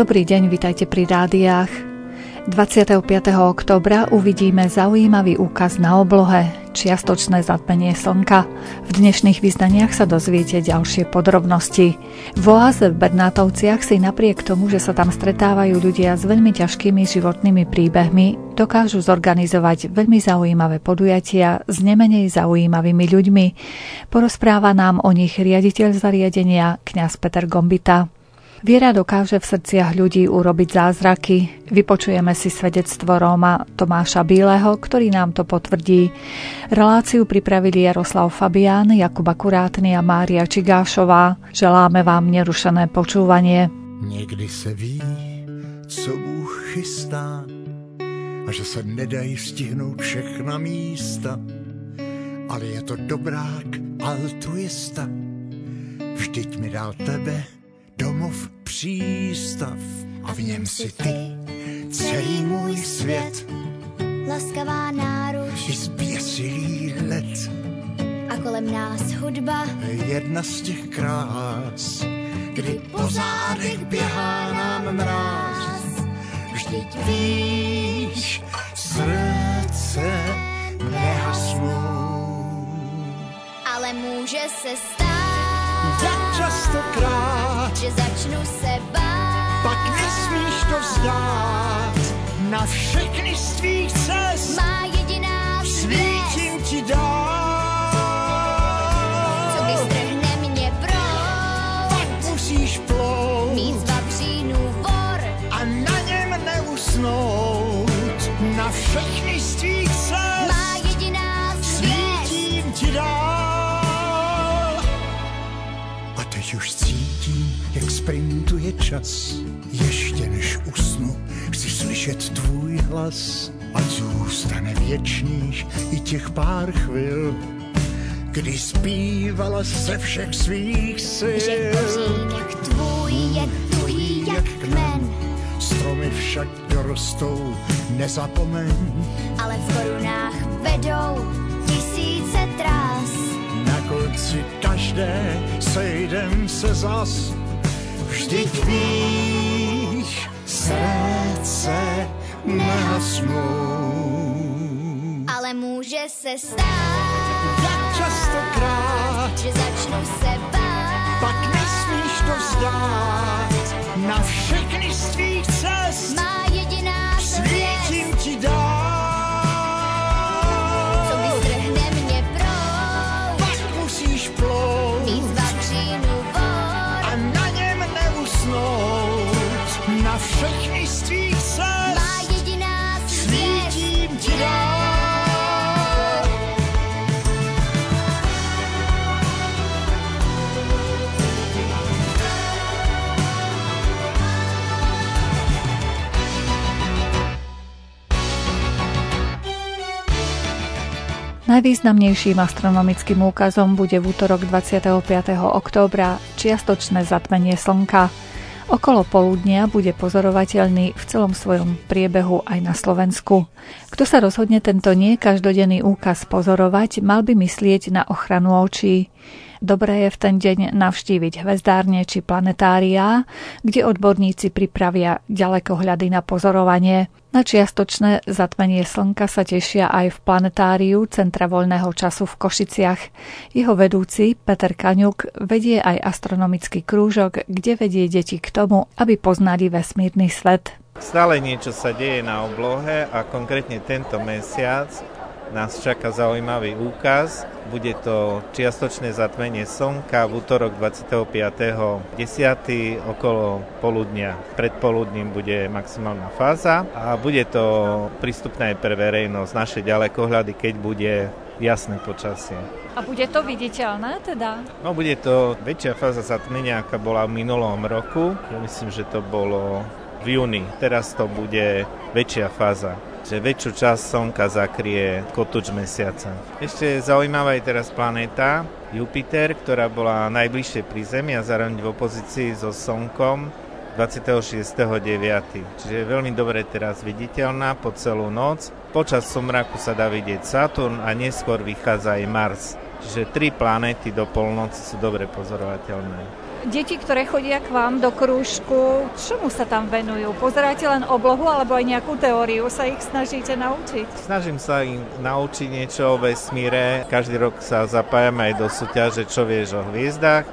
Dobrý deň, vitajte pri rádiách. 25. oktobra uvidíme zaujímavý úkaz na oblohe, čiastočné zatmenie slnka. V dnešných vyznaniach sa dozviete ďalšie podrobnosti. V oáze v Bernátovciach si napriek tomu, že sa tam stretávajú ľudia s veľmi ťažkými životnými príbehmi, dokážu zorganizovať veľmi zaujímavé podujatia s nemenej zaujímavými ľuďmi. Porozpráva nám o nich riaditeľ zariadenia kňaz Peter Gombita. Viera dokáže v srdciach ľudí urobiť zázraky. Vypočujeme si svedectvo Róma Tomáša Bíleho, ktorý nám to potvrdí. Reláciu pripravili Jaroslav Fabián, Jakub Akurátny a Mária Čigášová. Želáme vám nerušené počúvanie. Někdy se ví, co Bůh chystá a že se nedají stihnout všechna místa, ale je to dobrák altruista. Vždyť mi dal tebe domov přístav. A v něm si ty, celý můj svět. Laskavá náruč. I zběsilý let, a kolem nás hudba, jedna z těch krás, kdy po zádech běhá nám mráz. Vždyť víš, srdce nehasnou. ale může se stát, častokrát, že začnu se bát. pak nesmíš to vzdát. Na všechny z tvých cest Má jediná hlas. Ať zůstane věčných i těch pár chvil, kdy zpívala ze všech svých sil. Že kořínek tvůj je tuhý jak kmen, Stromy však dorostou, nezapomeň. ale v korunách vedou tisíce trás. Na konci každé sejdem se zas. Vždyť víš, srdce nehasnou. Ale může se stát, Jak častokrát, že začnu se bát. pak nesmíš to vzdát. Na všechny z tvých cest Má jediná svět, svítím ti dál. Najvýznamnejším astronomickým úkazom bude v útorok 25. októbra čiastočné zatmenie slnka. Okolo poludnia bude pozorovateľný v celom svojom priebehu aj na Slovensku. Kto sa rozhodne tento nie každodenný úkaz pozorovať, mal by myslieť na ochranu očí. Dobré je v ten deň navštíviť hvezdárne či planetária, kde odborníci pripravia ďalekohľady na pozorovanie. Na čiastočné zatmenie slnka sa tešia aj v planetáriu Centra voľného času v Košiciach. Jeho vedúci Peter Kaňuk vedie aj astronomický krúžok, kde vedie deti k tomu, aby poznali vesmírny svet. Stále niečo sa deje na oblohe a konkrétne tento mesiac nás čaká zaujímavý úkaz. Bude to čiastočné zatmenie slnka v útorok 25.10. okolo poludnia. Predpoludním bude maximálna fáza a bude to prístupné aj pre verejnosť, naše ďalekohľady, keď bude jasné počasie. A bude to viditeľné teda? No bude to väčšia fáza zatmenia, aká bola v minulom roku. Ja myslím, že to bolo v júni. Teraz to bude väčšia fáza že väčšiu časť slnka zakrie kotúč mesiaca. Ešte zaujímavá je teraz planéta Jupiter, ktorá bola najbližšie pri Zemi a zároveň v opozícii so Slnkom 26.9. Čiže je veľmi dobre teraz viditeľná po celú noc. Počas somraku sa dá vidieť Saturn a neskôr vychádza aj Mars. Čiže tri planéty do polnoci sú dobre pozorovateľné. Deti, ktoré chodia k vám do krúžku, čomu sa tam venujú? Pozeráte len oblohu alebo aj nejakú teóriu sa ich snažíte naučiť? Snažím sa im naučiť niečo o vesmíre. Každý rok sa zapájame aj do súťaže Čo vieš o hviezdach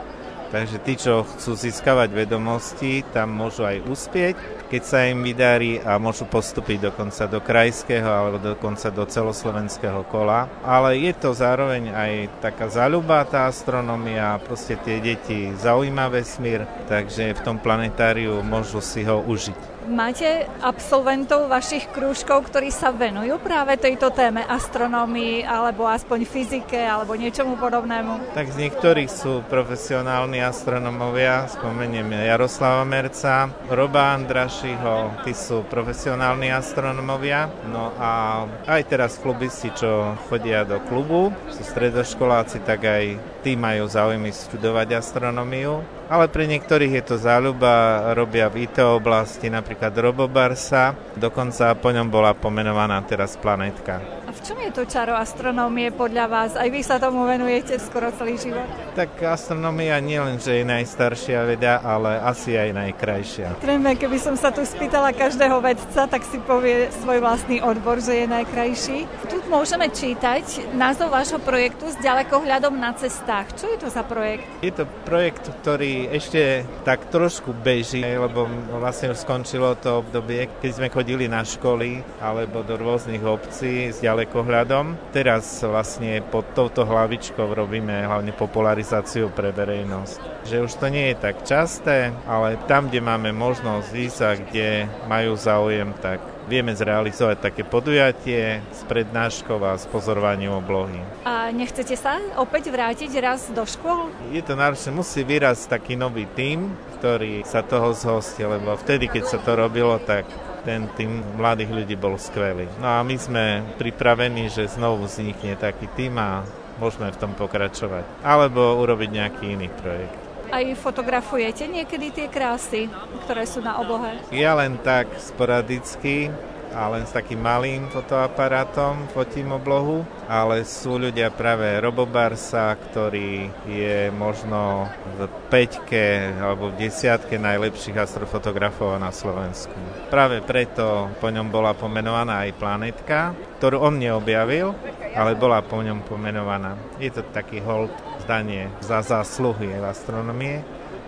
Takže tí, čo chcú získavať vedomosti, tam môžu aj uspieť, keď sa im vydarí a môžu postúpiť dokonca do krajského alebo dokonca do celoslovenského kola. Ale je to zároveň aj taká záľuba, tá astronomia, proste tie deti zaujíma vesmír, takže v tom planetáriu môžu si ho užiť. Máte absolventov vašich krúžkov, ktorí sa venujú práve tejto téme astronómii alebo aspoň fyzike alebo niečomu podobnému? Tak z niektorých sú profesionálni astronomovia, spomeniem Jaroslava Merca, Roba Andrašiho, tí sú profesionálni astronomovia. No a aj teraz klubisti, čo chodia do klubu, sú stredoškoláci, tak aj tí majú záujmy študovať astronómiu ale pre niektorých je to záľuba, robia v IT oblasti, napríklad Robobarsa, dokonca po ňom bola pomenovaná teraz planetka. V čom je to čaro astronómie podľa vás? Aj vy sa tomu venujete skoro celý život? Tak astronómia nie len, že je najstaršia veda, ale asi aj najkrajšia. Treme, keby som sa tu spýtala každého vedca, tak si povie svoj vlastný odbor, že je najkrajší. Tu môžeme čítať názov vášho projektu s ďalekohľadom na cestách. Čo je to za projekt? Je to projekt, ktorý ešte tak trošku beží, lebo vlastne už skončilo to obdobie, keď sme chodili na školy alebo do rôznych obcí s ďalekohľadom. Teraz vlastne pod touto hlavičkou robíme hlavne popularizáciu pre verejnosť. Že už to nie je tak časté, ale tam, kde máme možnosť ísť a kde majú záujem, tak vieme zrealizovať také podujatie s prednáškou a s pozorovaním oblohy. A nechcete sa opäť vrátiť raz do škôl? Je to náročné, musí vyrásť taký nový tím, ktorý sa toho zhostil, lebo vtedy, keď sa to robilo, tak ten tým mladých ľudí bol skvelý. No a my sme pripravení, že znovu vznikne taký tým a môžeme v tom pokračovať. Alebo urobiť nejaký iný projekt. Aj fotografujete niekedy tie krásy, ktoré sú na oblohe? Ja len tak sporadicky a len s takým malým fotoaparátom fotím oblohu, ale sú ľudia práve Robobarsa, ktorý je možno v peťke alebo v desiatke najlepších astrofotografov na Slovensku. Práve preto po ňom bola pomenovaná aj planetka, ktorú on neobjavil, ale bola po ňom pomenovaná. Je to taký hold zdanie za zásluhy v astronomie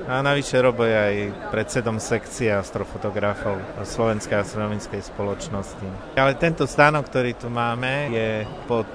a navyše Robo je aj predsedom sekcie astrofotografov Slovenskej astronomickej spoločnosti. Ale tento stánok, ktorý tu máme, je pod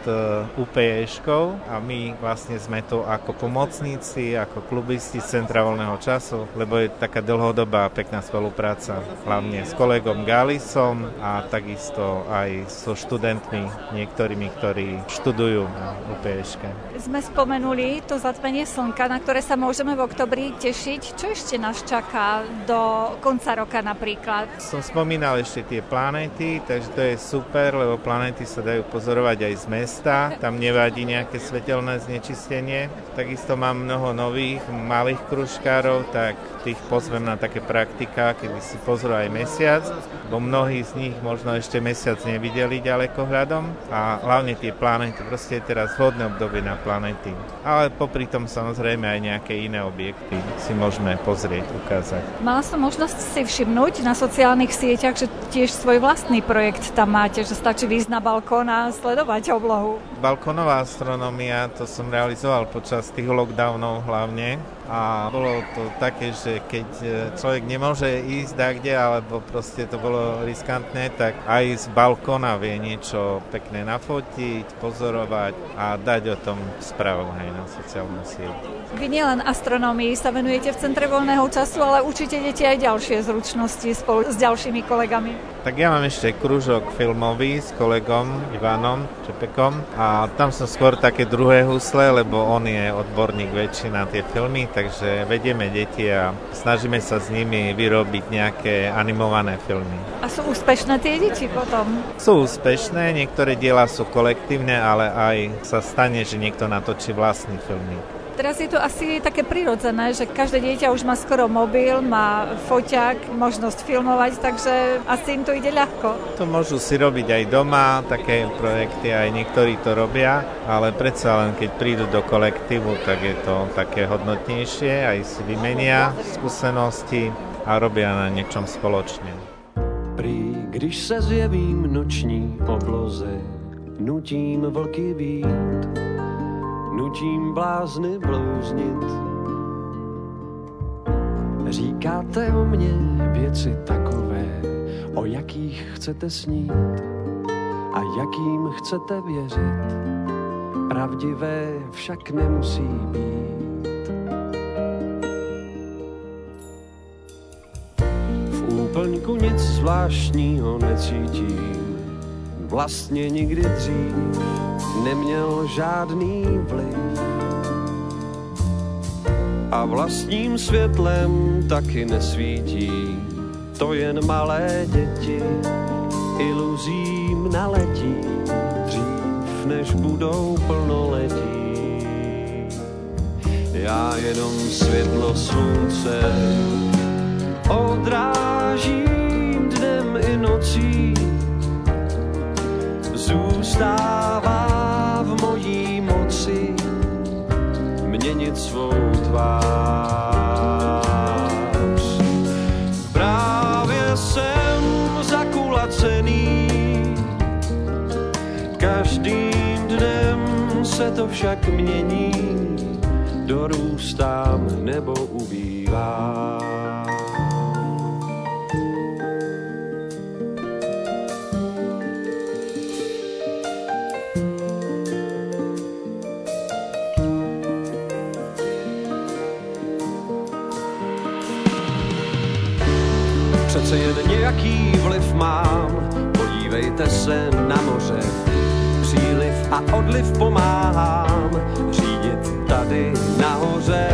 UPE-škou a my vlastne sme tu ako pomocníci, ako klubisti z Centra voľného času, lebo je taká dlhodobá pekná spolupráca, hlavne s kolegom Galisom a takisto aj so študentmi, niektorými, ktorí študujú na UPE-ške. Sme spomenuli to zatmenie slnka, na ktoré sa môžeme v oktobri tešiť čo ešte nás čaká do konca roka napríklad? Som spomínal ešte tie planéty, takže to je super, lebo planéty sa dajú pozorovať aj z mesta. Tam nevadí nejaké svetelné znečistenie. Takisto mám mnoho nových malých kružkárov, tak tých pozvem na také praktika, kedy si pozrú aj mesiac, bo mnohí z nich možno ešte mesiac nevideli ďalekohľadom a hlavne tie planéty, proste je teraz vhodné obdobie na planéty. Ale popri tom samozrejme aj nejaké iné objekty si môžeme pozrieť, ukázať. Mala som možnosť si všimnúť na sociálnych sieťach, že tiež svoj vlastný projekt tam máte, že stačí výjsť na balkón a sledovať oblohu. Balkónová astronomia, to som realizoval počas tých lockdownov hlavne, a bolo to také, že keď e, človek nemôže ísť kde, alebo proste to bolo riskantné, tak aj z balkona vie niečo pekné nafotiť, pozorovať a dať o tom správu aj na sociálnu sieť. Vy nielen astronómii sa venujete v Centre voľného času, ale učíte deti aj ďalšie zručnosti spolu s ďalšími kolegami. Tak ja mám ešte krúžok filmový s kolegom Ivanom Čepekom a tam som skôr také druhé husle, lebo on je odborník väčší na tie filmy, takže vedieme deti a snažíme sa s nimi vyrobiť nejaké animované filmy. A sú úspešné tie deti potom? Sú úspešné, niektoré diela sú kolektívne, ale aj sa stane, že niekto natočí vlastný filmy. Teraz je to asi také prirodzené, že každé dieťa už má skoro mobil, má foťák, možnosť filmovať, takže asi im to ide ľahko. To môžu si robiť aj doma, také projekty aj niektorí to robia, ale predsa len keď prídu do kolektívu, tak je to také hodnotnejšie, aj si vymenia skúsenosti a robia na niečom spoločne. Prý, když se zjevím noční obloze, nutím vlky být, nutím blázny blouznit. Říkáte o mě věci takové, o jakých chcete snít a jakým chcete věřit. Pravdivé však nemusí být. V úplňku nic zvláštního necítím, vlastně nikdy dřív neměl žádný vliv. A vlastním světlem taky nesvítí, to jen malé děti iluzím naletí dřív, než budou plnoletí. Já jenom světlo slunce odrážím dnem i nocí, zůstává v mojí moci měnit svou tvář. Právě jsem zakulacený, každým dnem se to však mění, dorůstám nebo ubývám. Podívejte se na moře, příliv a odliv pomáhám řídit tady nahoře.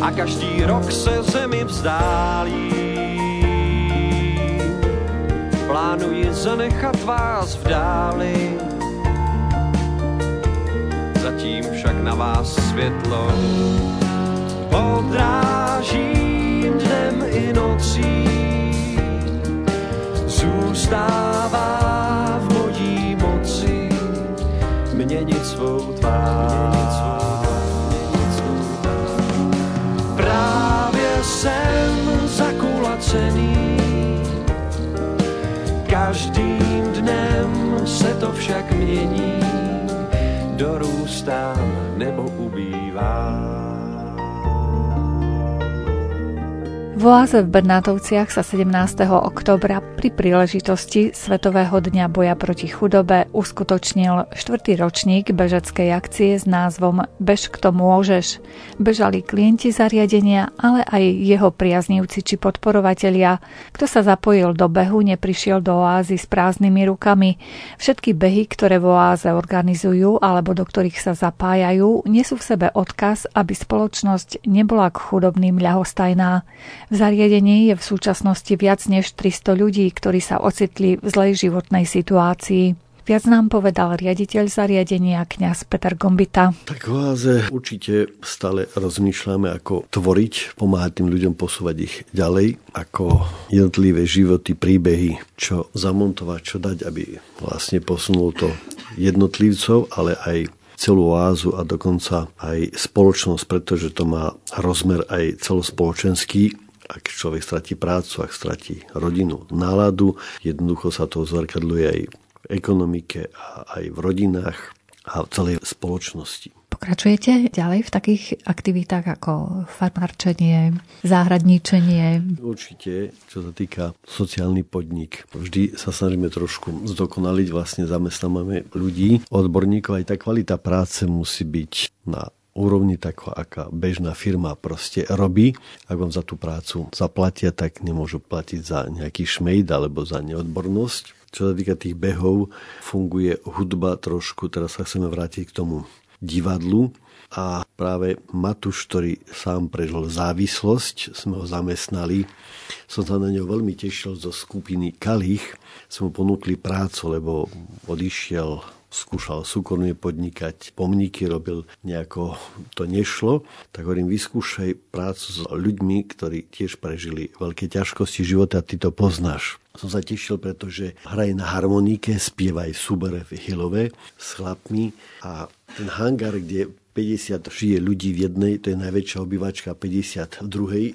A každý rok se zemi vzdálí. Plánuji zanechat vás v dáli, zatím však na vás světlo odrážím dnem i nocí. Zůstává měnit svou tvář. Právě jsem zakulacený, každým dnem se to však mění, dorůstám nebo V v Bernátovciach sa 17. oktobra pri príležitosti Svetového dňa boja proti chudobe uskutočnil štvrtý ročník bežeckej akcie s názvom Bež kto môžeš. Bežali klienti zariadenia, ale aj jeho priaznívci či podporovatelia. Kto sa zapojil do behu, neprišiel do oázy s prázdnymi rukami. Všetky behy, ktoré v oáze organizujú alebo do ktorých sa zapájajú, nesú v sebe odkaz, aby spoločnosť nebola k chudobným ľahostajná. V zariadení je v súčasnosti viac než 300 ľudí, ktorí sa ocitli v zlej životnej situácii. Viac nám povedal riaditeľ zariadenia kňaz Peter Gombita. Tak v oáze určite stále rozmýšľame, ako tvoriť, pomáhať tým ľuďom posúvať ich ďalej, ako jednotlivé životy, príbehy, čo zamontovať, čo dať, aby vlastne posunul to jednotlivcov, ale aj celú oázu a dokonca aj spoločnosť, pretože to má rozmer aj celospoločenský ak človek stratí prácu, ak stratí rodinu, náladu, jednoducho sa to zrkadluje aj v ekonomike a aj v rodinách a v celej spoločnosti. Pokračujete ďalej v takých aktivitách ako farmárčenie, záhradníčenie? Určite, čo sa týka sociálny podnik. Vždy sa snažíme trošku zdokonaliť, vlastne zamestnávame ľudí, odborníkov, aj tá kvalita práce musí byť na úrovni tak, aká bežná firma proste robí. Ak vám za tú prácu zaplatia, tak nemôžu platiť za nejaký šmejd alebo za neodbornosť. Čo sa týka tých behov, funguje hudba trošku, teraz sa chceme vrátiť k tomu divadlu a práve Matuš, ktorý sám prežil závislosť, sme ho zamestnali. Som sa na ňo veľmi tešil zo skupiny Kalich. Sme mu ponúkli prácu, lebo odišiel skúšal súkromne podnikať, pomníky robil, nejako to nešlo, tak hovorím, vyskúšaj prácu s ľuďmi, ktorí tiež prežili veľké ťažkosti života, ty to poznáš. Som sa tešil, pretože hraj na harmonike, spievaj súbere v Hilove s chlapmi a ten hangár, kde 50 žije ľudí v jednej, to je najväčšia obyvačka, 50 v druhej,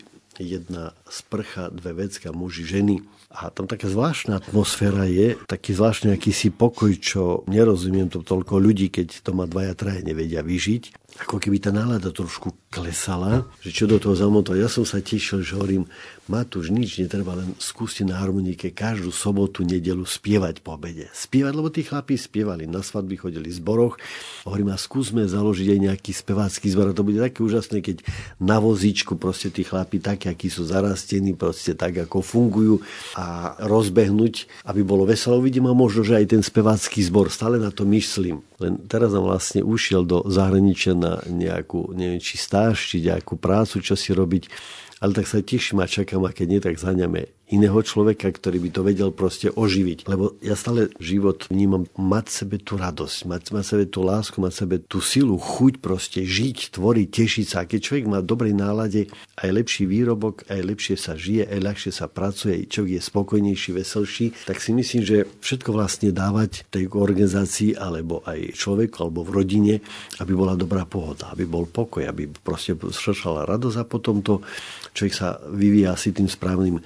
jedna sprcha, dve vecka, muži, ženy. A tam taká zvláštna atmosféra je, taký zvláštny akýsi pokoj, čo nerozumiem to toľko ľudí, keď to má dvaja, traje nevedia vyžiť. Ako keby tá nálada trošku klesala, že čo do toho zamontovať. Ja som sa tešil, že hovorím, Matúš, nič netreba, len skúste na harmonike každú sobotu, nedelu spievať po obede. Spievať, lebo tí chlapí spievali, na svadby chodili v zboroch. Hovorím, a skúsme založiť aj nejaký spevácky zbor. A to bude také úžasné, keď na vozíčku proste tí chlapí takí, akí sú zarastení, proste tak, ako fungujú a rozbehnúť, aby bolo veselo. Vidím a možno, že aj ten spevácky zbor, stále na to myslím. Len teraz som vlastne ušiel do zahraničia na nejakú, neviem, či stáž, či nejakú prácu, čo si robiť. Ale tak sa teším a čakám a keď nie, tak zaňame iného človeka, ktorý by to vedel proste oživiť. Lebo ja stále život vnímam mať sebe tú radosť, mať, mať sebe tú lásku, mať sebe tú silu, chuť proste žiť, tvoriť, tešiť sa. A keď človek má dobrej nálade, aj lepší výrobok, aj lepšie sa žije, aj ľahšie sa pracuje, človek je spokojnejší, veselší, tak si myslím, že všetko vlastne dávať tej organizácii alebo aj človeku alebo v rodine, aby bola dobrá pohoda, aby bol pokoj, aby proste radosť a potom to človek sa vyvíja asi tým správnym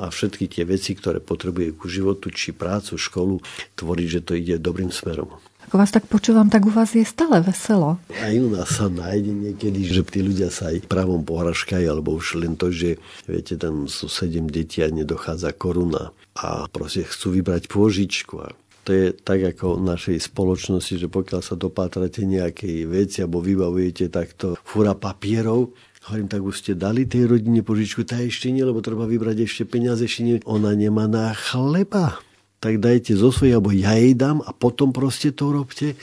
a všetky tie veci, ktoré potrebuje ku životu, či prácu, školu, tvoriť, že to ide dobrým smerom. Ako vás tak počúvam, tak u vás je stále veselo. Aj u nás sa nájde niekedy, že tí ľudia sa aj pravom pohraškajú, alebo už len to, že viete, tam sú sedem detí a nedochádza koruna a proste chcú vybrať pôžičku a to je tak ako v našej spoločnosti, že pokiaľ sa dopátrate nejakej veci alebo vybavujete takto fúra papierov, Hovorím, tak už ste dali tej rodine požičku, tá ešte nie, lebo treba vybrať ešte peniaze, ešte nie. Ona nemá na chleba. Tak dajte zo svojej, alebo ja jej dám a potom proste to robte.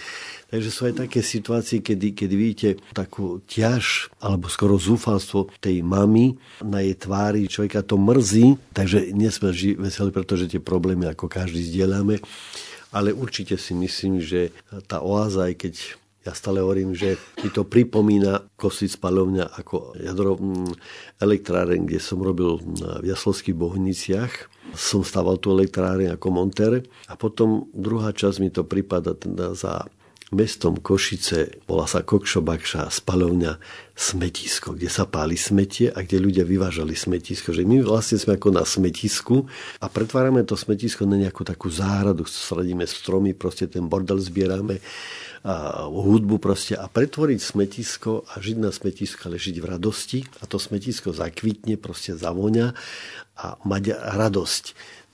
Takže sú aj také situácie, kedy, kedy vidíte takú ťaž alebo skoro zúfalstvo tej mamy na jej tvári. Človeka to mrzí, takže nesme žiť veselý, pretože tie problémy ako každý zdieľame. Ale určite si myslím, že tá oáza, aj keď ja stále hovorím, že mi to pripomína Kosic spalovňa ako jadro mm, elektráren, kde som robil v Jaslovských Bohniciach. Som stával tú elektráren ako monter a potom druhá časť mi to prípada teda za mestom Košice, bola sa Kokšobakša, spalovňa smetisko, kde sa páli smetie a kde ľudia vyvážali smetisko. Že my vlastne sme ako na smetisku a pretvárame to smetisko na nejakú takú záhradu, sadíme stromy, proste ten bordel zbierame a hudbu proste a pretvoriť smetisko a žiť na smetisko, ale žiť v radosti a to smetisko zakvitne, proste zavoňa a mať radosť.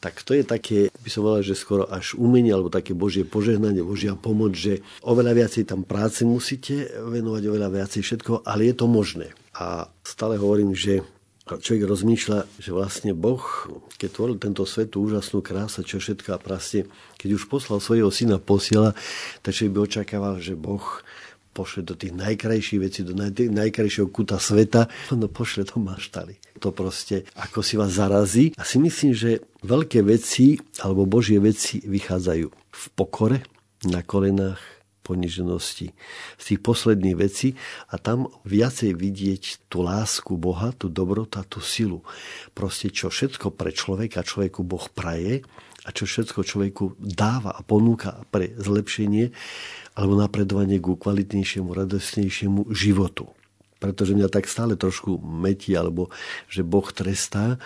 Tak to je také, by som povedal, že skoro až umenie, alebo také Božie požehnanie, Božia pomoc, že oveľa viacej tam práce musíte venovať, oveľa viacej všetko, ale je to možné. A stále hovorím, že a človek rozmýšľa, že vlastne Boh, keď tvoril tento svet, tú úžasnú krása, čo všetká prastie, keď už poslal svojho syna, posiela, tak človek by očakával, že Boh pošle do tých najkrajších vecí, do naj, najkrajšieho kuta sveta, no pošle to maštali. To proste, ako si vás zarazí. A si myslím, že veľké veci, alebo Božie veci vychádzajú v pokore, na kolenách, poniženosti, z tých posledných vecí a tam viacej vidieť tú lásku Boha, tú dobrota, tú silu. Proste čo všetko pre človeka, človeku Boh praje a čo všetko človeku dáva a ponúka pre zlepšenie alebo napredovanie ku kvalitnejšiemu, radostnejšiemu životu. Pretože mňa tak stále trošku metí, alebo že Boh trestá.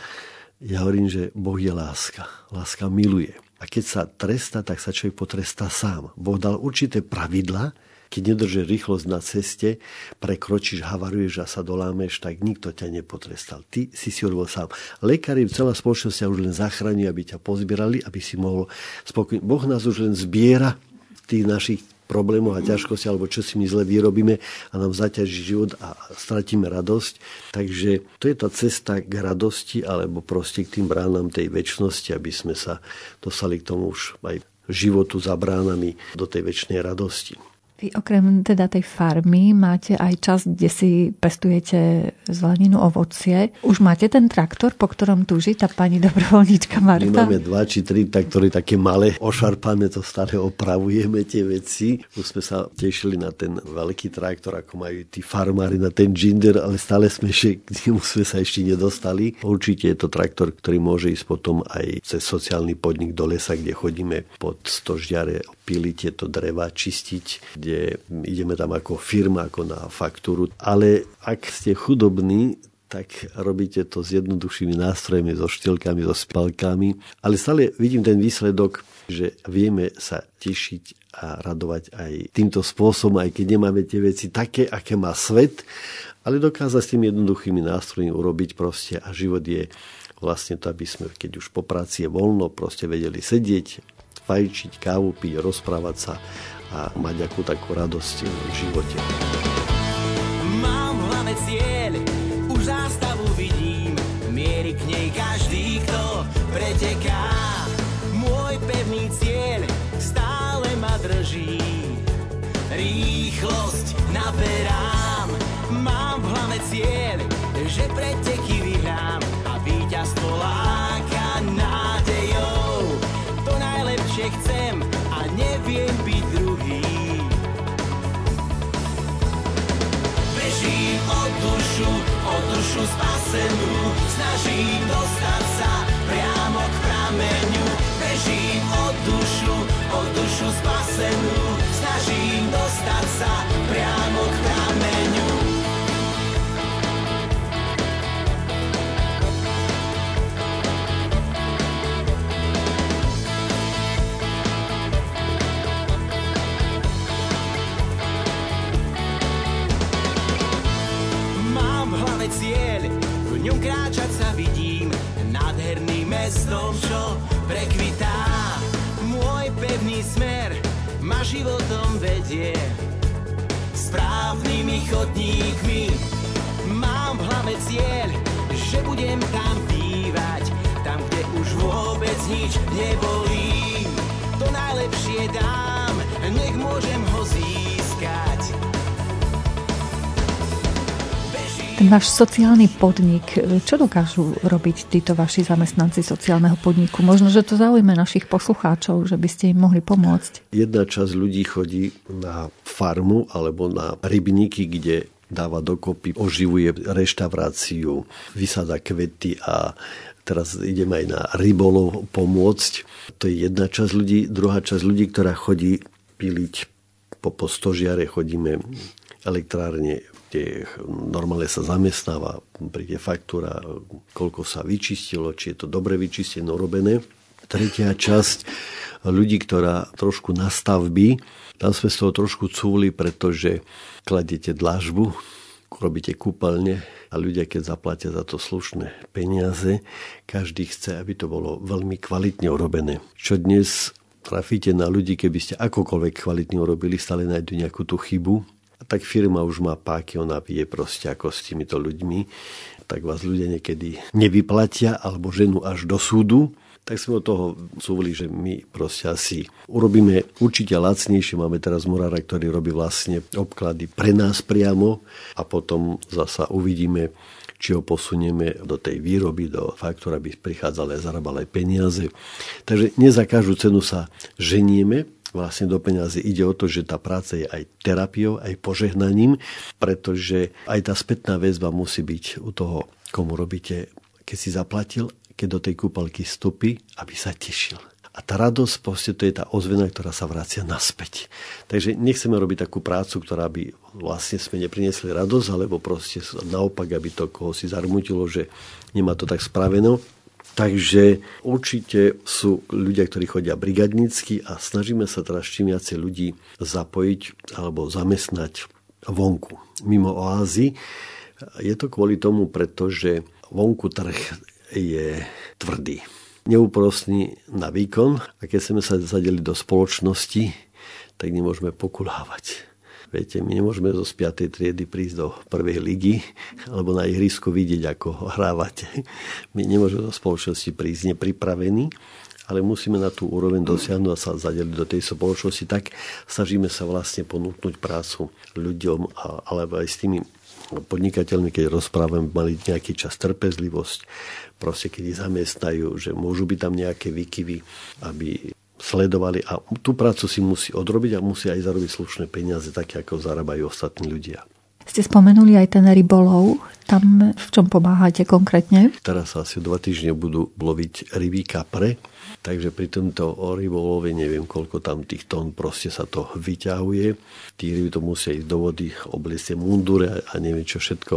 Ja hovorím, že Boh je láska. Láska miluje. A keď sa trestá, tak sa človek potrestá sám. Boh dal určité pravidla, keď nedrží rýchlosť na ceste, prekročíš, havaruješ a sa dolámeš, tak nikto ťa nepotrestal. Ty si si urobil sám. Lekári v celá spoločnosť už len zachránia, aby ťa pozbierali, aby si mohol spokojne. Boh nás už len zbiera tých našich problémov a ťažkosti, alebo čo si my zle vyrobíme a nám zaťaží život a stratíme radosť. Takže to je tá cesta k radosti, alebo proste k tým bránam tej väčšnosti, aby sme sa dostali k tomu už aj životu za bránami do tej väčšnej radosti. Vy okrem teda tej farmy máte aj čas, kde si pestujete zeleninu, ovocie. Už máte ten traktor, po ktorom túži tá pani dobrovoľníčka Marta? My máme dva či tri traktory také malé, ošarpáme to stále, opravujeme tie veci. Už sme sa tešili na ten veľký traktor, ako majú tí farmári na ten ginder, ale stále sme ešte, k nemu sme sa ešte nedostali. Určite je to traktor, ktorý môže ísť potom aj cez sociálny podnik do lesa, kde chodíme pod stožďare piliť tieto dreva, čistiť, kde ideme tam ako firma, ako na faktúru. Ale ak ste chudobní, tak robíte to s jednoduchšími nástrojmi, so štilkami, so spalkami. Ale stále vidím ten výsledok, že vieme sa tešiť a radovať aj týmto spôsobom, aj keď nemáme tie veci také, aké má svet, ale dokázať s tými jednoduchými nástrojmi urobiť proste a život je vlastne to, aby sme, keď už po práci je voľno, proste vedeli sedieť, fajčiť, kávu piť, rozprávať sa a mať akú takú radosť v živote. Mám v hlave cieľ, už zástavu vidím, mierí k nej každý, kto preteká. Môj pevný cieľ stále ma drží, rýchlosť naberám. Mám v hlave cieľ, že preteky vyhrám a víťazstvo láka chcem a neviem byť druhý. Bežím o dušu, o dušu spasenú, snažím dostať sa priamo k prameňu. Bežím o dušu, o dušu spasenú, snažím dostať sa priamo kráčať sa vidím, nádherným mestom, čo prekvitá. Môj pevný smer ma životom vedie, správnymi chodníkmi. Mám v hlave cieľ, že budem tam bývať, tam, kde už vôbec nič nebolí. To najlepšie dám, nech môžem ho získať. Ten váš sociálny podnik, čo dokážu robiť títo vaši zamestnanci sociálneho podniku? Možno, že to zaujme našich poslucháčov, že by ste im mohli pomôcť. Jedna časť ľudí chodí na farmu alebo na rybníky, kde dáva dokopy, oživuje reštauráciu, vysada kvety a teraz ideme aj na rybolov pomôcť. To je jedna časť ľudí. Druhá časť ľudí, ktorá chodí piliť po postožiare, chodíme elektrárne, kde normálne sa zamestnáva, príde faktúra, koľko sa vyčistilo, či je to dobre vyčistené, urobené. Tretia časť ľudí, ktorá trošku na stavby, tam sme z toho trošku cúli, pretože kladete dlažbu, robíte kúpeľne a ľudia, keď zaplatia za to slušné peniaze, každý chce, aby to bolo veľmi kvalitne urobené. Čo dnes trafíte na ľudí, keby ste akokoľvek kvalitne urobili, stále nájdu nejakú tú chybu. Tak firma už má páky, ona vie proste ako s týmito ľuďmi. Tak vás ľudia niekedy nevyplatia alebo ženu až do súdu tak sme od toho súvili, že my proste asi urobíme určite lacnejšie. Máme teraz Murára, ktorý robí vlastne obklady pre nás priamo a potom zasa uvidíme, či ho posunieme do tej výroby, do faktúra, aby prichádzali a zarábali peniaze. Takže nie za každú cenu sa ženieme, vlastne do peniazy. Ide o to, že tá práca je aj terapiou, aj požehnaním, pretože aj tá spätná väzba musí byť u toho, komu robíte, keď si zaplatil keď do tej kúpalky vstupí, aby sa tešil. A tá radosť, proste to je tá ozvena, ktorá sa vracia naspäť. Takže nechceme robiť takú prácu, ktorá by vlastne sme neprinesli radosť, alebo proste naopak, aby to koho si zarmutilo, že nemá to tak spraveno. Takže určite sú ľudia, ktorí chodia brigadnícky a snažíme sa teraz čím viacej ľudí zapojiť alebo zamestnať vonku, mimo oázy. Je to kvôli tomu, pretože vonku trh je tvrdý. Neúprostný na výkon a keď sme sa zadeli do spoločnosti, tak nemôžeme pokulávať. Viete, my nemôžeme zo 5. triedy prísť do prvej ligy alebo na ihrisku vidieť, ako hrávate. My nemôžeme do spoločnosti prísť nepripravení ale musíme na tú úroveň dosiahnuť a sa zadeliť do tej spoločnosti. Tak snažíme sa vlastne ponúknuť prácu ľuďom, alebo aj s tými podnikateľmi, keď rozprávame, mali nejaký čas trpezlivosť, proste keď ich zamestnajú, že môžu byť tam nejaké výkyvy, aby sledovali a tú prácu si musí odrobiť a musí aj zarobiť slušné peniaze, také ako zarábajú ostatní ľudia. Ste spomenuli aj ten rybolov. Tam v čom pomáhate konkrétne? Teraz asi dva týždne budú loviť rybí kapre, takže pri tomto rybolove neviem, koľko tam tých tón proste sa to vyťahuje. Tí ryby to musia ísť do vody, obliecť mundure a neviem, čo všetko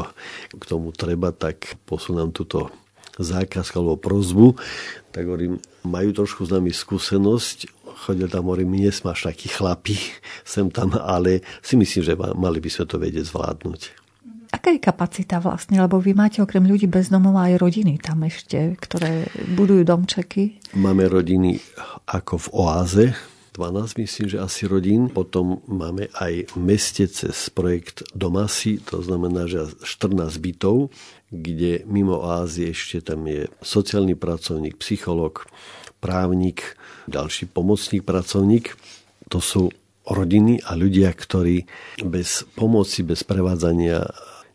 k tomu treba, tak posunám túto zákaz alebo prozbu, tak hovorím, majú trošku s nami skúsenosť, chodil tam, hovorím, my nesmáš takí chlapí sem tam, ale si myslím, že mali by sme to vedieť zvládnuť. Aká je kapacita vlastne? Lebo vy máte okrem ľudí bez domova aj rodiny tam ešte, ktoré budujú domčeky. Máme rodiny ako v oáze, 12 myslím, že asi rodín. Potom máme aj v meste cez projekt Domasy, to znamená, že 14 bytov, kde mimo Ázie ešte tam je sociálny pracovník, psycholog, právnik, ďalší pomocník, pracovník. To sú rodiny a ľudia, ktorí bez pomoci, bez prevádzania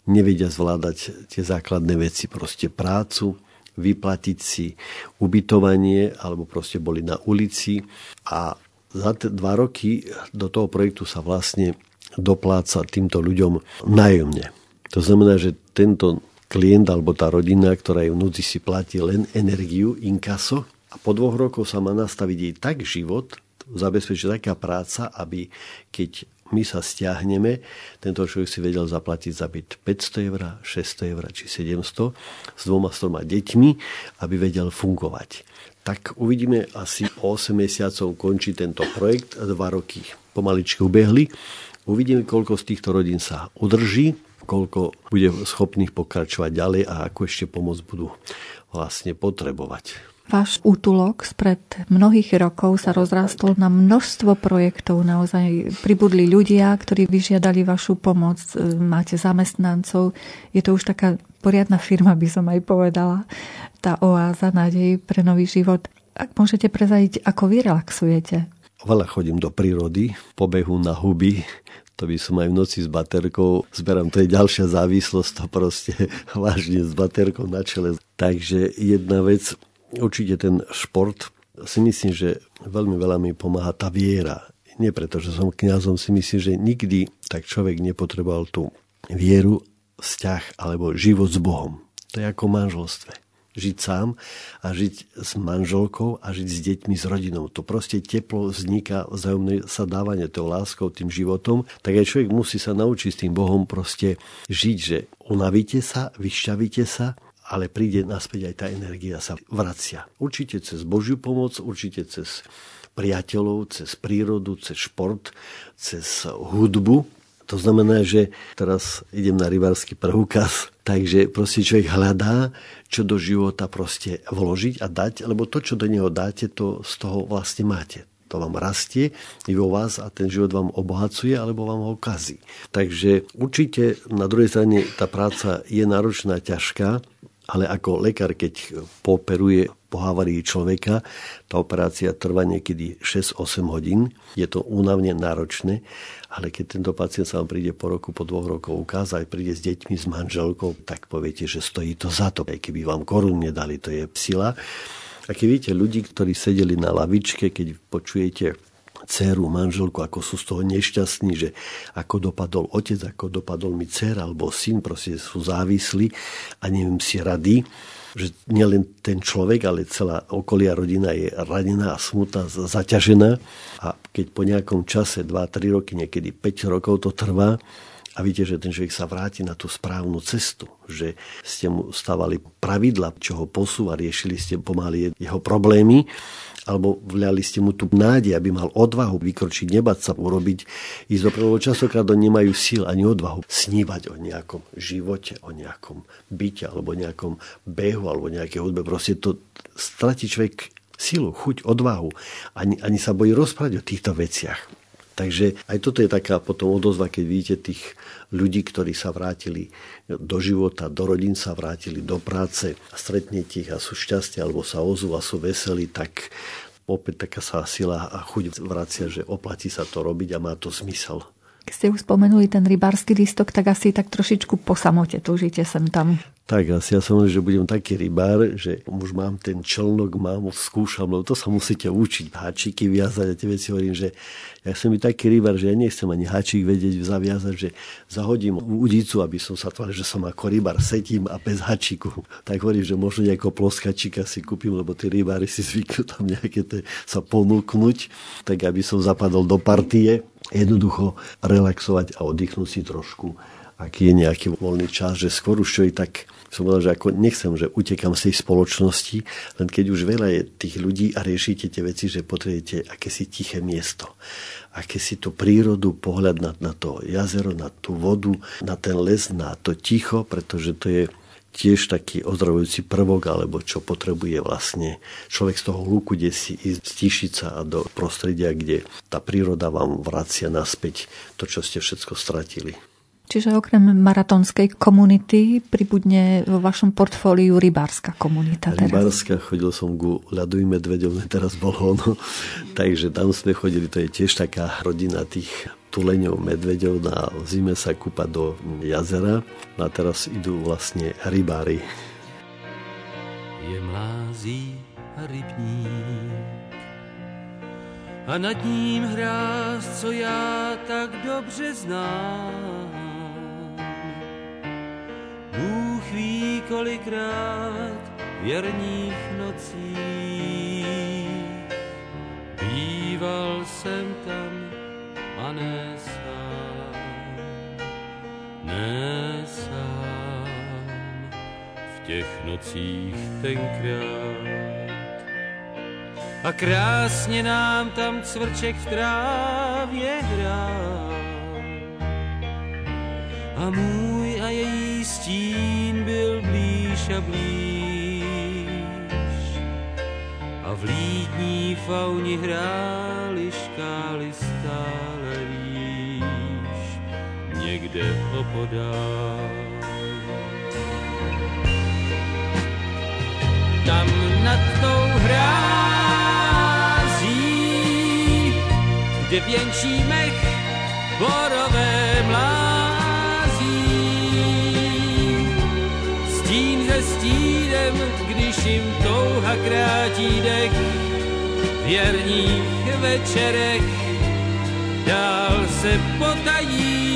nevedia zvládať tie základné veci, proste prácu, vyplatiť si ubytovanie alebo proste boli na ulici a za t- dva roky do toho projektu sa vlastne dopláca týmto ľuďom nájomne. To znamená, že tento klient alebo tá rodina, ktorá je v si platí len energiu, inkaso a po dvoch rokoch sa má nastaviť jej tak život, zabezpečiť taká práca, aby keď my sa stiahneme, tento človek si vedel zaplatiť za byt 500 eur, 600 eur či 700 s dvoma, s troma deťmi, aby vedel fungovať. Tak uvidíme asi o 8 mesiacov končí tento projekt, dva roky pomaličky ubehli. Uvidíme, koľko z týchto rodín sa udrží, koľko bude schopných pokračovať ďalej a ako ešte pomoc budú vlastne potrebovať. Váš útulok spred mnohých rokov sa rozrástol na množstvo projektov. Naozaj pribudli ľudia, ktorí vyžiadali vašu pomoc. Máte zamestnancov. Je to už taká poriadna firma, by som aj povedala. Tá oáza nádej pre nový život. Ak môžete prezadiť, ako vy relaxujete? Veľa chodím do prírody, pobehu na huby, to by som aj v noci s baterkou, zberám, to je ďalšia závislosť, to proste vážne s baterkou na čele. Takže jedna vec, určite ten šport si myslím, že veľmi veľa mi pomáha tá viera. Nie preto, že som kňazom, si myslím, že nikdy tak človek nepotreboval tú vieru, vzťah alebo život s Bohom. To je ako manželstve žiť sám a žiť s manželkou a žiť s deťmi, s rodinou. To proste teplo vzniká vzájomné sa dávanie tou láskou, tým životom. Tak aj človek musí sa naučiť s tým Bohom proste žiť, že unavíte sa, vyšťavíte sa, ale príde naspäť aj tá energia sa vracia. Určite cez Božiu pomoc, určite cez priateľov, cez prírodu, cez šport, cez hudbu, to znamená, že teraz idem na rybársky preukaz, takže proste človek hľadá, čo do života proste vložiť a dať, lebo to, čo do neho dáte, to z toho vlastne máte. To vám rastie i vo vás a ten život vám obohacuje alebo vám ho kazí. Takže určite na druhej strane tá práca je náročná, ťažká, ale ako lekár, keď pooperuje po havárii človeka, tá operácia trvá niekedy 6-8 hodín. Je to únavne náročné, ale keď tento pacient sa vám príde po roku, po dvoch rokoch ukázať, príde s deťmi, s manželkou, tak poviete, že stojí to za to. Aj keby vám korun nedali, to je sila. A keď vidíte ľudí, ktorí sedeli na lavičke, keď počujete dceru, manželku, ako sú z toho nešťastní, že ako dopadol otec, ako dopadol mi dcera alebo syn, proste sú závislí a neviem si rady že nielen ten človek, ale celá okolia rodina je ranená smutná, zaťažená. A keď po nejakom čase, 2-3 roky, niekedy 5 rokov to trvá, a vidíte, že ten človek sa vráti na tú správnu cestu, že ste mu stavali pravidla, čo ho posúva, riešili ste pomaly jeho problémy alebo vľali ste mu tu nádej, aby mal odvahu vykročiť, nebať sa urobiť, ísť do prvého časokrát nemajú síl ani odvahu snívať o nejakom živote, o nejakom byte alebo nejakom behu alebo nejakej hudbe. Proste to stratí človek silu, chuť, odvahu. Ani, ani sa bojí rozprávať o týchto veciach. Takže aj toto je taká potom odozva, keď vidíte tých ľudí, ktorí sa vrátili do života, do rodín sa vrátili do práce a stretnete ich a sú šťastie alebo sa ozú a sú veselí, tak opäť taká sa sila a chuť vracia, že oplatí sa to robiť a má to zmysel. Keď ste už spomenuli ten rybársky lístok, tak asi tak trošičku po samote túžite sem tam. Tak asi ja som že budem taký rybár, že už mám ten člnok, mám, skúšam, lebo to sa musíte učiť. Háčiky viazať a tie veci hovorím, že ja som mi taký rybár, že ja nechcem ani háčik vedieť zaviazať, že zahodím udicu, aby som sa tváril, že som ako rybár, sedím a bez háčiku. Tak hovorím, že možno nejakého ploskačika si kúpim, lebo tí rybári si zvyknú tam nejaké te, sa ponúknuť, tak aby som zapadol do partie jednoducho relaxovať a oddychnúť si trošku aký je nejaký voľný čas, že skôr už človek tak som povedal, že ako nechcem, že utekam z tej spoločnosti, len keď už veľa je tých ľudí a riešite tie veci, že potrebujete akési tiché miesto, aké si tú prírodu, pohľad na, na to jazero, na tú vodu, na ten les, na to ticho, pretože to je tiež taký ozdravujúci prvok, alebo čo potrebuje vlastne človek z toho hluku, kde si ísť, stíšiť sa a do prostredia, kde tá príroda vám vracia naspäť to, čo ste všetko stratili. Čiže okrem maratónskej komunity pribudne vo vašom portfóliu rybárska komunita teraz. Rybárska, chodil som ku ľadovým medveďom, teraz bol ono. Takže tam sme chodili, to je tiež taká rodina tých tuleňov, medveďov. Na zime sa kúpať do jazera a teraz idú vlastne rybári. Je mlází rybník a nad ním hráz, co já tak dobře znám Bůh ví kolikrát věrných nocí. Býval jsem tam a ne sám, v těch nocích tenkrát. A krásně nám tam cvrček v trávě hrál. A můj a její stín byl blíž a blíž. A v lítní fauni hráli škály stále výš někde opodál. Tam nad tou hrází, kde věnčí mech borové mládí, když jim touha krátí dech v jarních večerech dál se potají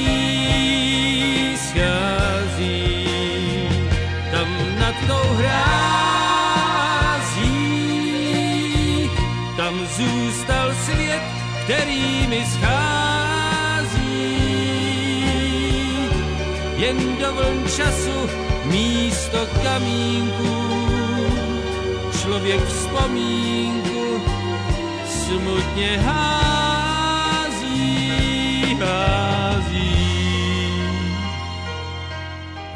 schází. Tam nad tou hrází tam zůstal svět, který mi schází. Jen do vln času místo kamínků člověk vzpomínku smutně hází, hází.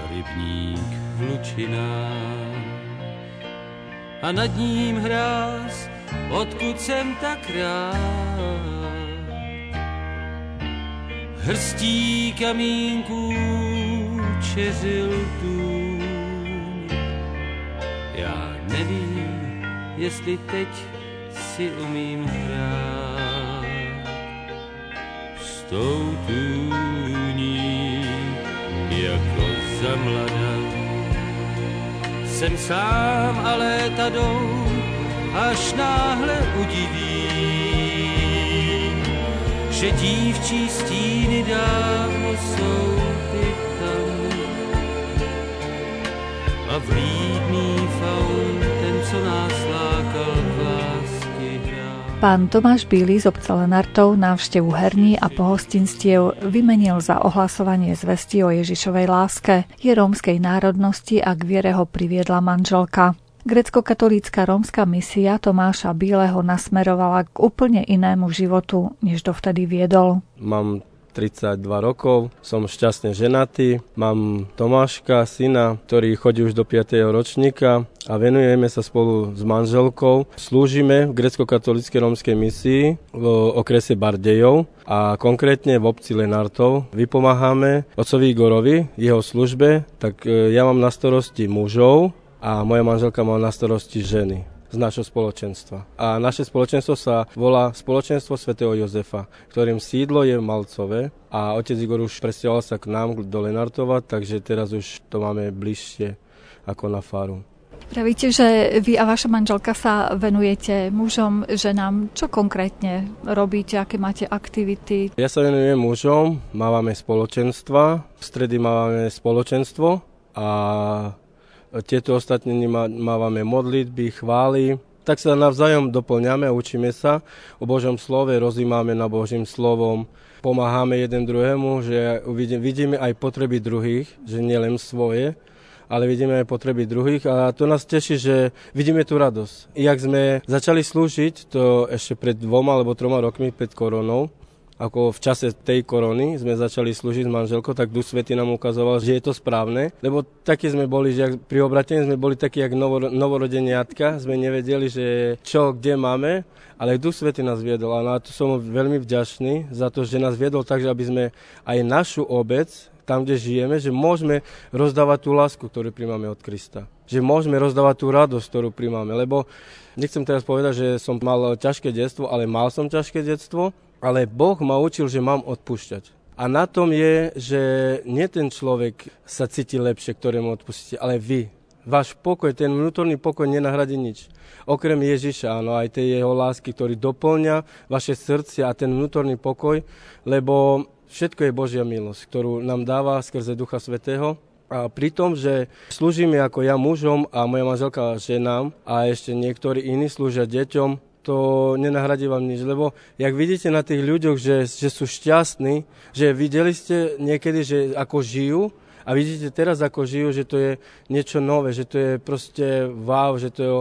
Rybník v lučinách a nad ním hráz, odkud jsem tak rád. Hrstí kamínků čezil tu. Já nevím, jestli teď si umím hrát s tou tůní jako za mladá. Jsem sám a léta až náhle udiví, že dívčí stíny dávno jsou ty tam a vlídný Pán Tomáš Bíly z obca Lenartov návštevu herní a pohostinstiev vymenil za ohlasovanie zvesti o Ježišovej láske. Je rómskej národnosti a k viere ho priviedla manželka. Grecko-katolícka rómska misia Tomáša Bíleho nasmerovala k úplne inému životu, než dovtedy viedol. Mám 32 rokov, som šťastne ženatý, mám Tomáška, syna, ktorý chodí už do 5. ročníka a venujeme sa spolu s manželkou. Slúžime v grecko-katolíckej rómskej misii v okrese Bardejov a konkrétne v obci Lenartov. Vypomáhame otcovi Igorovi, jeho službe, tak e, ja mám na starosti mužov a moja manželka má na starosti ženy. Z našho spoločenstva. A naše spoločenstvo sa volá Spoločenstvo svätého Jozefa, ktorým sídlo je v Malcove a otec Igor už presťahoval sa k nám do Lenartova, takže teraz už to máme bližšie ako na faru. Pravíte, že vy a vaša manželka sa venujete mužom, ženám. Čo konkrétne robíte, aké máte aktivity? Ja sa venujem mužom, máme spoločenstva, v stredy máme spoločenstvo a tieto ostatné máme modlitby, chvály. Tak sa navzájom doplňame učíme sa o Božom slove, rozímame na Božím slovom, pomáhame jeden druhému, že vidíme aj potreby druhých, že nielen svoje, ale vidíme aj potreby druhých a to nás teší, že vidíme tú radosť. Jak sme začali slúžiť, to ešte pred dvoma alebo troma rokmi pred koronou, ako v čase tej korony sme začali slúžiť s manželkou, tak Duch Svety nám ukazoval, že je to správne, lebo takí sme boli, že pri obratení sme boli takí, jak novo, novorodeniatka, sme nevedeli, že čo, kde máme, ale Duch Svety nás viedol a na to som veľmi vďačný za to, že nás viedol tak, že aby sme aj našu obec, tam, kde žijeme, že môžeme rozdávať tú lásku, ktorú príjmame od Krista. Že môžeme rozdávať tú radosť, ktorú príjmame. Lebo nechcem teraz povedať, že som mal ťažké detstvo, ale mal som ťažké detstvo ale Boh ma učil, že mám odpúšťať. A na tom je, že nie ten človek sa cíti lepšie, ktorému odpustíte, ale vy. Váš pokoj, ten vnútorný pokoj nenahradí nič. Okrem Ježiša, áno, aj tej jeho lásky, ktorý doplňa vaše srdce a ten vnútorný pokoj, lebo všetko je Božia milosť, ktorú nám dáva skrze Ducha Svetého. A pri tom, že slúžime ako ja mužom a moja manželka ženám a ešte niektorí iní slúžia deťom, to nenahradí vám nič. Lebo jak vidíte na tých ľuďoch, že, že sú šťastní, že videli ste niekedy, že ako žijú a vidíte teraz, ako žijú, že to je niečo nové, že to je proste wow, že to je,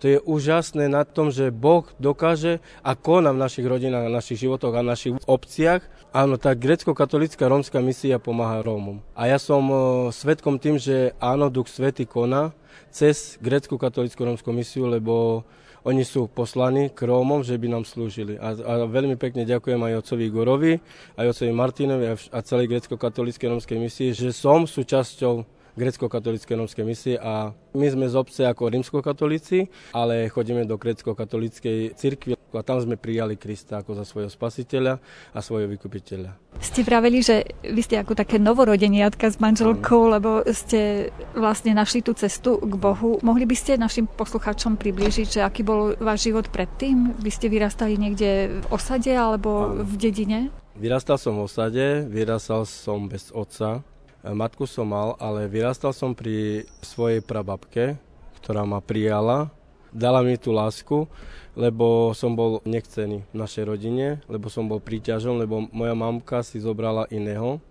to je úžasné na tom, že Boh dokáže a koná v našich rodinách, v našich životoch a v našich obciach. Áno, tá grecko-katolická rómska misia pomáha Rómom. A ja som svetkom tým, že áno, Duch Svety koná cez grecko-katolickú rómskú misiu, lebo oni sú poslaní k Rómom, že by nám slúžili. A, a veľmi pekne ďakujem aj otcovi Igorovi, aj otcovi Martinovi a, a celej grecko-katolíckej rómskej misii, že som súčasťou grecko-katolíckej rómskej misie a my sme z obce ako rímsko-katolíci, ale chodíme do grecko-katolíckej cirkvi a tam sme prijali Krista ako za svojho spasiteľa a svojho vykupiteľa. Ste vraveli, že vy ste ako také novorodeniatka s manželkou, lebo ste vlastne našli tú cestu k Bohu. Mohli by ste našim poslucháčom priblížiť, že aký bol váš život predtým? Vy ste vyrastali niekde v osade alebo v dedine? Vyrastal som v osade, vyrastal som bez otca. Matku som mal, ale vyrastal som pri svojej prababke, ktorá ma prijala, dala mi tú lásku, lebo som bol nechcený v našej rodine, lebo som bol príťažom, lebo moja mamka si zobrala iného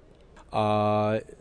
a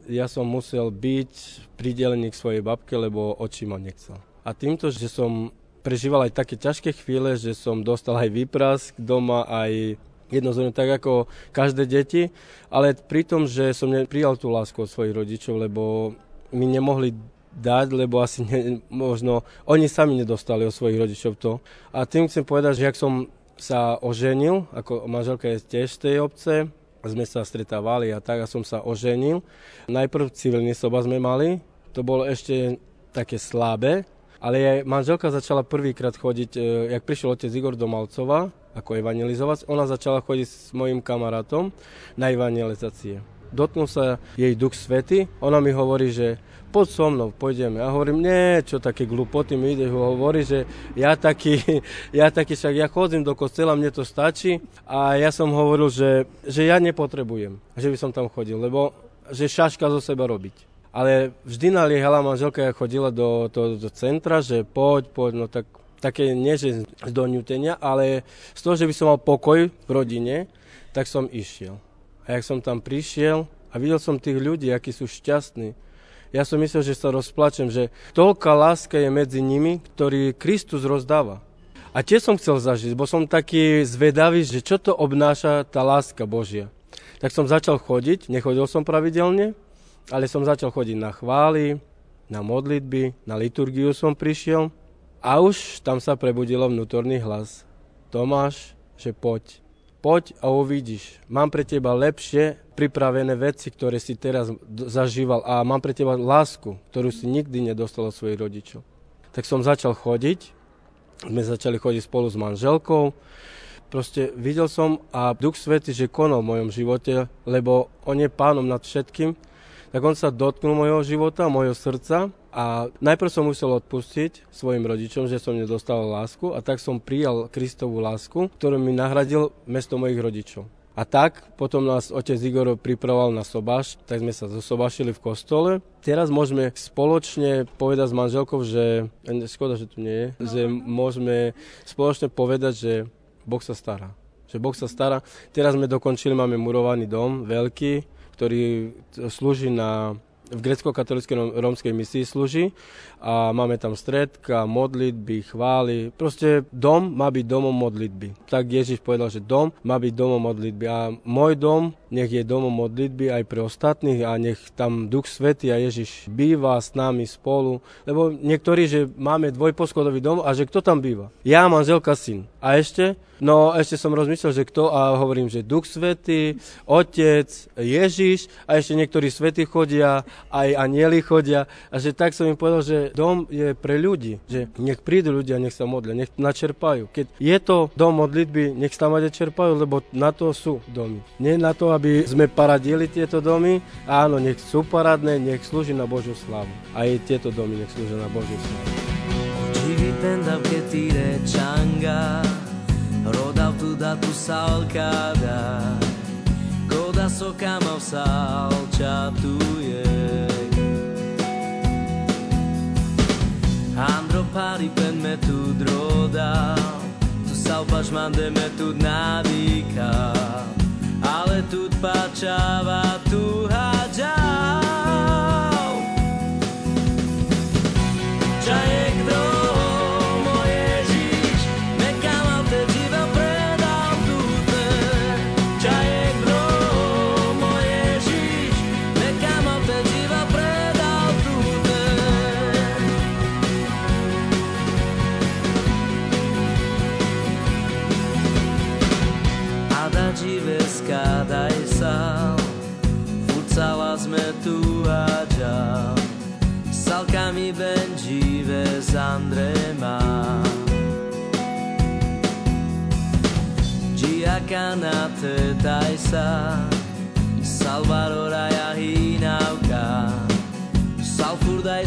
ja som musel byť pridelený k svojej babke, lebo oči ma nechcel. A týmto, že som prežíval aj také ťažké chvíle, že som dostal aj výprask doma, aj jednozorne tak ako každé deti, ale pri tom, že som neprijal tú lásku od svojich rodičov, lebo mi nemohli dať, lebo asi ne, možno oni sami nedostali od svojich rodičov to. A tým chcem povedať, že ak som sa oženil, ako manželka je tiež tej obce, sme sa stretávali a tak a som sa oženil. Najprv civilný soba sme mali, to bolo ešte také slabé, ale aj manželka začala prvýkrát chodiť, e, jak prišiel otec Igor do Malcova, ako evangelizovať, ona začala chodiť s mojim kamarátom na evangelizácie. Dotknul sa jej duch svety, ona mi hovorí, že poď so mnou, pôjdeme. A hovorím, nie, čo také glupoty mi ide, hovorí, že ja taký, ja taký, však ja chodím do kostela, mne to stačí. A ja som hovoril, že, že ja nepotrebujem, že by som tam chodil, lebo že šaška zo seba robiť. Ale vždy naliehala manželka, chodila do, do, do centra, že poď, poď, no tak také nie že z donútenia, ale z toho, že by som mal pokoj v rodine, tak som išiel. A jak som tam prišiel a videl som tých ľudí, akí sú šťastní, ja som myslel, že sa rozplačem, že toľká láska je medzi nimi, ktorý Kristus rozdáva. A tiež som chcel zažiť, bo som taký zvedavý, že čo to obnáša tá láska Božia. Tak som začal chodiť, nechodil som pravidelne, ale som začal chodiť na chvály, na modlitby, na liturgiu som prišiel a už tam sa prebudilo vnútorný hlas. Tomáš, že poď. Poď a uvidíš. Mám pre teba lepšie pripravené veci, ktoré si teraz zažíval a mám pre teba lásku, ktorú si nikdy nedostal od svojich rodičov. Tak som začal chodiť sme začali chodiť spolu s manželkou. Proste videl som a Duch Svety, že konal v mojom živote, lebo On je pánom nad všetkým, tak On sa dotknul mojho života, mojho srdca a najprv som musel odpustiť svojim rodičom, že som nedostal lásku a tak som prijal Kristovú lásku, ktorú mi nahradil mesto mojich rodičov. A tak potom nás otec Igor pripravoval na sobáš, tak sme sa zosobášili v kostole. Teraz môžeme spoločne povedať s manželkou, že, škoda, že tu nie je, že môžeme spoločne povedať, že Boh sa stará. Že Boh sa stará. Teraz sme dokončili, máme murovaný dom, veľký, ktorý slúži na v grecko-katolíckej rómskej misii slúži a máme tam stredka, modlitby, chvály. Proste dom má byť domom modlitby. Tak Ježiš povedal, že dom má byť domom modlitby a môj dom nech je domom modlitby aj pre ostatných a nech tam Duch Svety a Ježiš býva s nami spolu. Lebo niektorí, že máme dvojposchodový dom a že kto tam býva? Ja, manželka, syn. A ešte? No ešte som rozmyslel, že kto a hovorím, že Duch Svetý, Otec, Ježiš a ešte niektorí svety chodia, aj anieli chodia a že tak som im povedal, že dom je pre ľudí, že nech prídu ľudia, nech sa modlia, nech načerpajú. Keď je to dom modlitby, nech sa tam aj čerpajú, lebo na to sú domy. Nie na to, aby sme paradili tieto domy, áno, nech sú paradné, nech slúži na Božiu slavu. Aj tieto domy nech slúžia na Božiu slavu. Oggi che ti recanga Roda tuda tu salcada Goda so kama salciatuje Andro pari pen me tu droda Tu salvaš mande me tu nadika Ale tu pačava cabeça de Salvador a Rinalca, Salfur da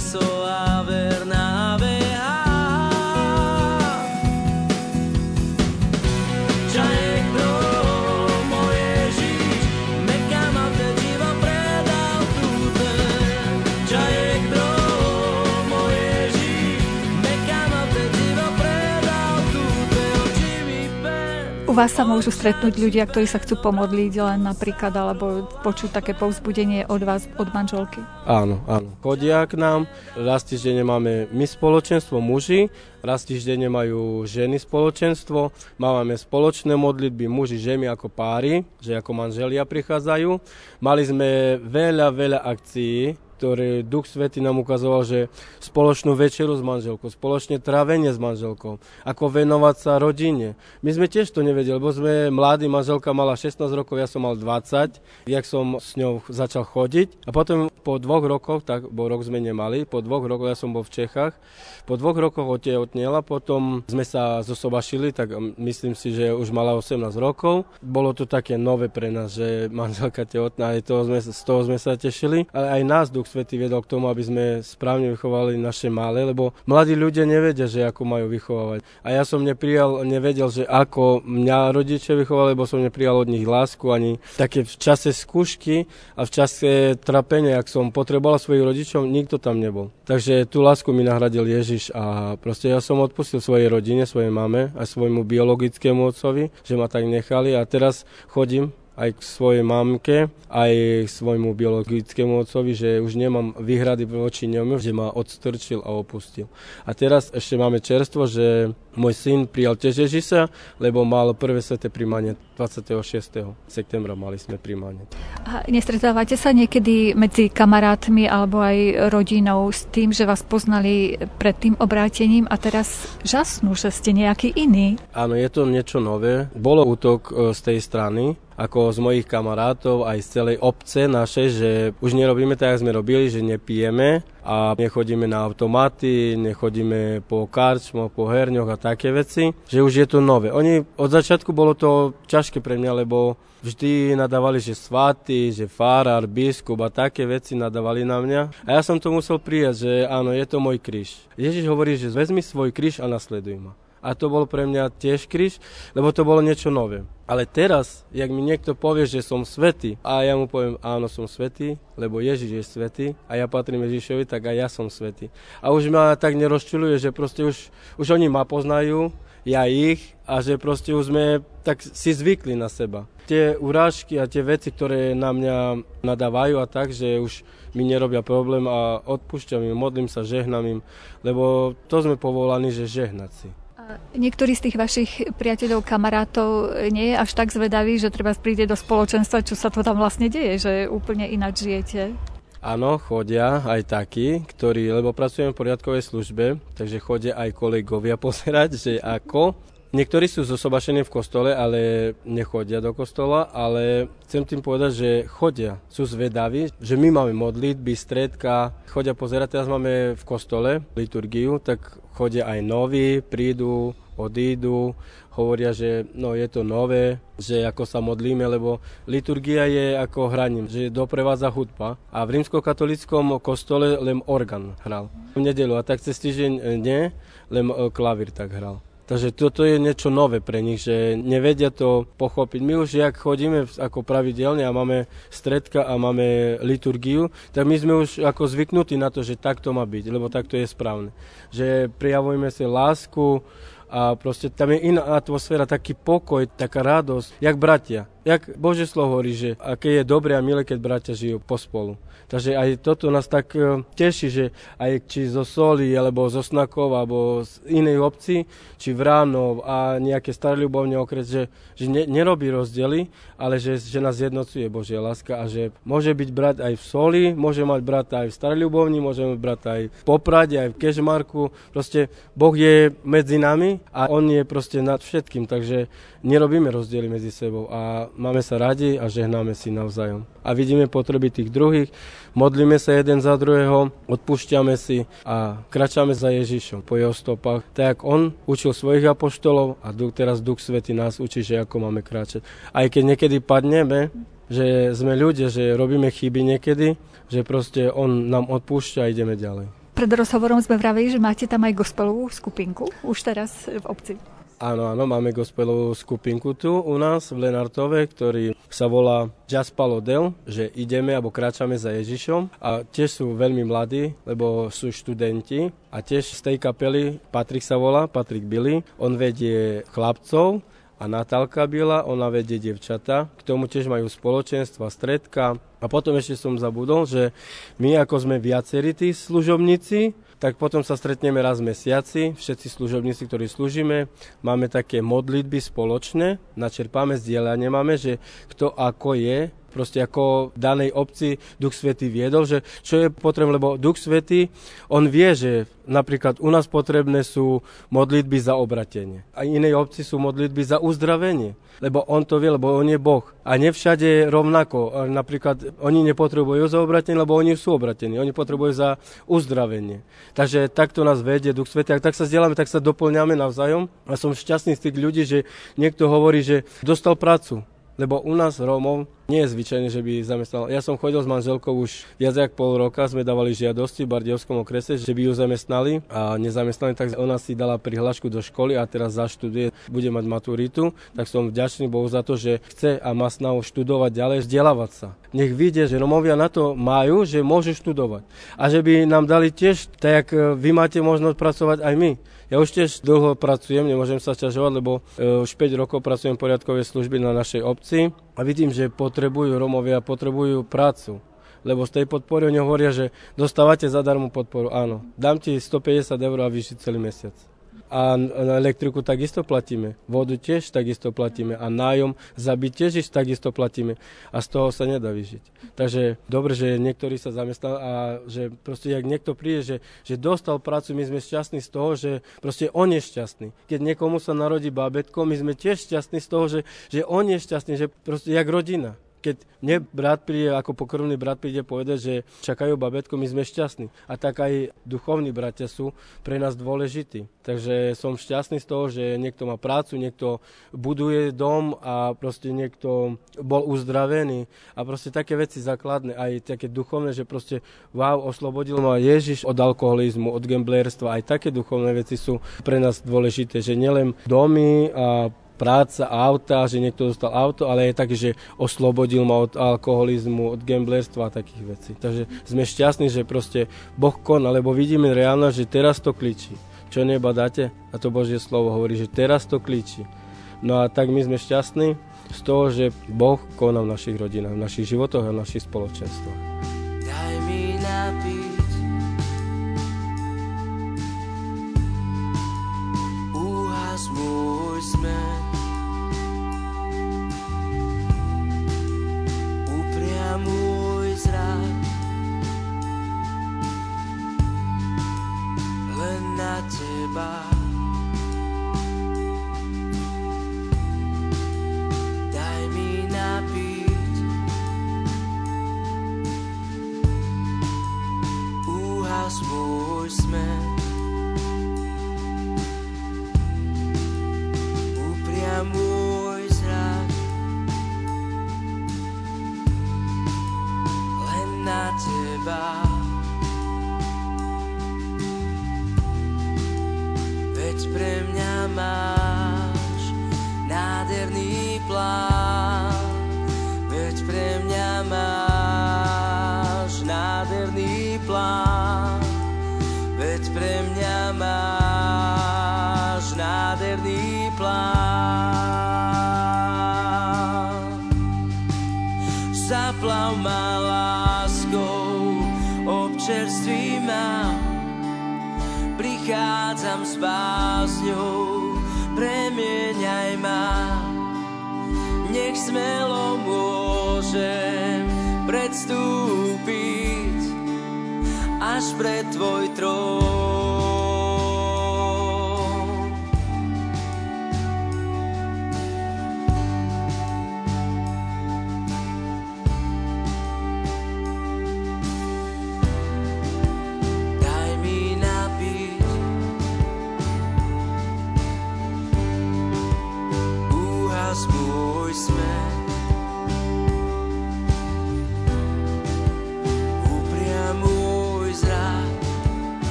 vás sa môžu stretnúť ľudia, ktorí sa chcú pomodliť len napríklad, alebo počuť také povzbudenie od vás, od manželky? Áno, áno. Chodia k nám, raz týždenne máme my spoločenstvo muži, raz týždenne majú ženy spoločenstvo, máme spoločné modlitby muži, ženy ako páry, že ako manželia prichádzajú. Mali sme veľa, veľa akcií, ktoré Duch Svety nám ukazoval, že spoločnú večeru s manželkou, spoločne trávenie s manželkou, ako venovať sa rodine. My sme tiež to nevedeli, lebo sme mladí, manželka mala 16 rokov, ja som mal 20, jak som s ňou začal chodiť. A potom po dvoch rokoch, tak bo rok sme nemali, po dvoch rokoch, ja som bol v Čechách, po dvoch rokoch otehotnela, potom sme sa zosobašili, tak myslím si, že už mala 18 rokov. Bolo to také nové pre nás, že manželka tehotná, aj toho sme, z toho sme sa tešili. Ale aj nás Duch Svetý vedol k tomu, aby sme správne vychovali naše malé, lebo mladí ľudia nevedia, že ako majú vychovávať. A ja som neprijal, nevedel, že ako mňa rodičia vychovali, lebo som neprijal od nich lásku ani také v čase skúšky a v čase trapenia, ak som potreboval svojich rodičov, nikto tam nebol. Takže tú lásku mi nahradil Ježiš a proste ja som odpustil svojej rodine, svojej mame a svojmu biologickému otcovi, že ma tak nechali a teraz chodím aj k svojej mamke, aj k svojmu biologickému otcovi, že už nemám výhrady voči ňom, že ma odstrčil a opustil. A teraz ešte máme čerstvo, že môj syn prijal tiež Ježiša, lebo mal prvé sveté príjmanie 26. septembra mali sme príjmanie. A nestretávate sa niekedy medzi kamarátmi alebo aj rodinou s tým, že vás poznali pred tým obrátením a teraz žasnú, že ste nejaký iný? Áno, je to niečo nové. Bolo útok e, z tej strany, ako z mojich kamarátov, aj z celej obce našej, že už nerobíme tak, ako sme robili, že nepijeme a nechodíme na automaty, nechodíme po karčmoch, po herňoch a také veci, že už je to nové. Oni od začiatku bolo to ťažké pre mňa, lebo vždy nadávali, že svatý, že farár, biskup a také veci nadávali na mňa. A ja som to musel prijať, že áno, je to môj kríž. Ježiš hovorí, že vezmi svoj kríž a nasleduj ma a to bol pre mňa tiež kríž, lebo to bolo niečo nové. Ale teraz, jak mi niekto povie, že som svetý a ja mu poviem, áno, som svetý, lebo Ježiš je svetý a ja patrím Ježišovi, tak aj ja som svetý. A už ma tak nerozčuluje, že proste už, už oni ma poznajú, ja ich a že proste už sme tak si zvykli na seba. Tie urážky a tie veci, ktoré na mňa nadávajú a tak, že už mi nerobia problém a odpúšťam im, modlím sa, žehnám im, lebo to sme povolaní, že žehnať si. Niektorý z tých vašich priateľov, kamarátov nie je až tak zvedavý, že treba príde do spoločenstva, čo sa to tam vlastne deje, že úplne ináč žijete? Áno, chodia aj takí, ktorí, lebo pracujem v poriadkovej službe, takže chodia aj kolegovia pozerať, že ako Niektorí sú zosobašení v kostole, ale nechodia do kostola, ale chcem tým povedať, že chodia, sú zvedaví, že my máme modlitby, stredka, chodia pozerať, teraz máme v kostole liturgiu, tak chodia aj noví, prídu, odídu, hovoria, že no, je to nové, že ako sa modlíme, lebo liturgia je ako hraním, že doprevádza hudba. A v rímskokatolickom kostole len orgán hral v nedelu a tak cez týždeň nie, len e, klavír tak hral. Takže toto je niečo nové pre nich, že nevedia to pochopiť. My už, jak chodíme ako pravidelne a máme stredka a máme liturgiu, tak my sme už ako zvyknutí na to, že takto má byť, lebo takto je správne. Že prijavujeme si lásku, a proste tam je iná atmosféra, taký pokoj, taká radosť, jak bratia. Jak Bože slovo hovorí, že aké je dobré a milé, keď bratia žijú pospolu. Takže aj toto nás tak e, teší, že aj či zo Soli, alebo zo Snakov, alebo z inej obci, či Vránov a nejaké staré ľubovne okres, že, že ne, nerobí rozdiely, ale že, že nás jednocuje Božia láska a že môže byť brat aj v Soli, môže mať brata aj v Staré ľubovni, môže mať brata aj v Poprade, aj v Kežmarku. Proste Boh je medzi nami a On je proste nad všetkým, takže nerobíme rozdiely medzi sebou a máme sa radi a žehnáme si navzájom. A vidíme potreby tých druhých, modlíme sa jeden za druhého, odpúšťame si a kračame za Ježišom po jeho stopách. Tak on učil svojich apoštolov a teraz Duch Svety nás učí, že ako máme kráčať. Aj keď niekedy padneme, že sme ľudia, že robíme chyby niekedy, že proste on nám odpúšťa a ideme ďalej. Pred rozhovorom sme vravili, že máte tam aj gospelovú skupinku, už teraz v obci. Áno, áno, máme gospelovú skupinku tu u nás v Lenartove, ktorý sa volá Jazz Palodel, že ideme alebo kráčame za Ježišom a tiež sú veľmi mladí, lebo sú študenti a tiež z tej kapely Patrik sa volá, Patrik Billy, on vedie chlapcov a Natálka Bila, ona vedie devčata. K tomu tiež majú spoločenstva, stredka. A potom ešte som zabudol, že my ako sme viacerí tí služobníci, tak potom sa stretneme raz v mesiaci, všetci služobníci, ktorí slúžime, máme také modlitby spoločné, načerpáme, zdieľanie máme, že kto ako je, proste ako v danej obci Duch Svetý viedol, že čo je potrebné, lebo Duch Svetý, on vie, že napríklad u nás potrebné sú modlitby za obratenie. A inej obci sú modlitby za uzdravenie lebo on to vie, lebo on je Boh. A nevšade je rovnako. Napríklad oni nepotrebujú za obratenie, lebo oni sú obratení. Oni potrebujú za uzdravenie. Takže takto nás vedie Duch Svetý. Ak tak sa vzdeláme, tak sa doplňame navzájom. A som šťastný z tých ľudí, že niekto hovorí, že dostal prácu. Lebo u nás Rómov nie je zvyčajné, že by zamestnal. Ja som chodil s manželkou už viac ako pol roka, sme dávali žiadosti v Bardiovskom okrese, že by ju zamestnali a nezamestnali, tak ona si dala prihlášku do školy a teraz zaštuduje, bude mať maturitu, tak som vďačný Bohu za to, že chce a má snahu študovať ďalej, vzdelávať sa. Nech vidie, že Romovia na to majú, že môžu študovať. A že by nám dali tiež, tak jak vy máte možnosť pracovať aj my. Ja už tiež dlho pracujem, nemôžem sa ťažovať, lebo e, už 5 rokov pracujem v poriadkovej služby na našej obci a vidím, že potrebujú Romovia, potrebujú prácu. Lebo z tej podpory oni hovoria, že dostávate zadarmo podporu. Áno, dám ti 150 eur a vyšiť celý mesiac. A na elektriku takisto platíme. Vodu tiež takisto platíme. A nájom za byt tiež takisto platíme. A z toho sa nedá vyžiť. Takže dobre, že niektorí sa zamestnal a že proste, jak niekto príde, že, že dostal prácu, my sme šťastní z toho, že proste on je šťastný. Keď niekomu sa narodí bábetko, my sme tiež šťastní z toho, že, že on je šťastný, že proste jak rodina keď mne brat príde, ako pokrvný brat príde povedať, že čakajú babetko, my sme šťastní. A tak aj duchovní bratia sú pre nás dôležití. Takže som šťastný z toho, že niekto má prácu, niekto buduje dom a proste niekto bol uzdravený. A proste také veci základné, aj také duchovné, že proste wow, oslobodil ma Ježiš od alkoholizmu, od gamblerstva. Aj také duchovné veci sú pre nás dôležité, že nielen domy a práca, auta, že niekto dostal auto, ale je taký, že oslobodil ma od alkoholizmu, od gamblerstva a takých vecí. Takže sme šťastní, že proste Boh koná, lebo vidíme reálne, že teraz to kličí. Čo neba dáte? A to Božie slovo hovorí, že teraz to kličí. No a tak my sme šťastní z toho, že Boh koná v našich rodinách, v našich životoch a v našich spoločenstvách. Úhas môj smer môj zrak len na teba. Daj mi.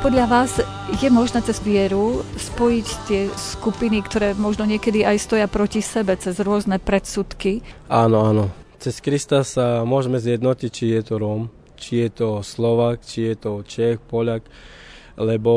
Podľa vás je možné cez vieru spojiť tie skupiny, ktoré možno niekedy aj stoja proti sebe cez rôzne predsudky? Áno, áno. Cez Krista sa môžeme zjednotiť, či je to Róm, či je to Slovak, či je to Čech, Poliak, lebo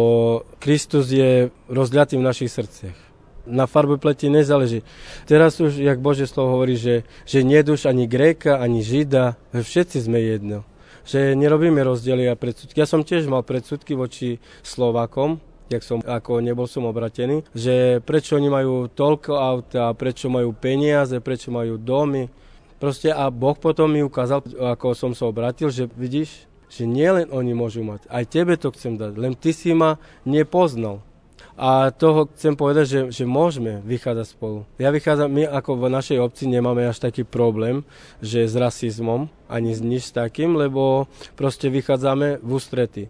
Kristus je rozľatý v našich srdciach. Na farbe pleti nezáleží. Teraz už, jak Bože slovo hovorí, že, že neduš ani Gréka, ani Žida, všetci sme jedno že nerobíme rozdiely a predsudky. Ja som tiež mal predsudky voči Slovakom, jak som, ako nebol som obratený, že prečo oni majú toľko auta, prečo majú peniaze, prečo majú domy. Proste a Boh potom mi ukázal, ako som sa obratil, že vidíš, že nielen oni môžu mať, aj tebe to chcem dať, len ty si ma nepoznal. A toho chcem povedať, že, že môžeme vychádzať spolu. Ja vychádzam, my ako v našej obci nemáme až taký problém, že s rasizmom, ani s nič takým, lebo proste vychádzame v ústrety.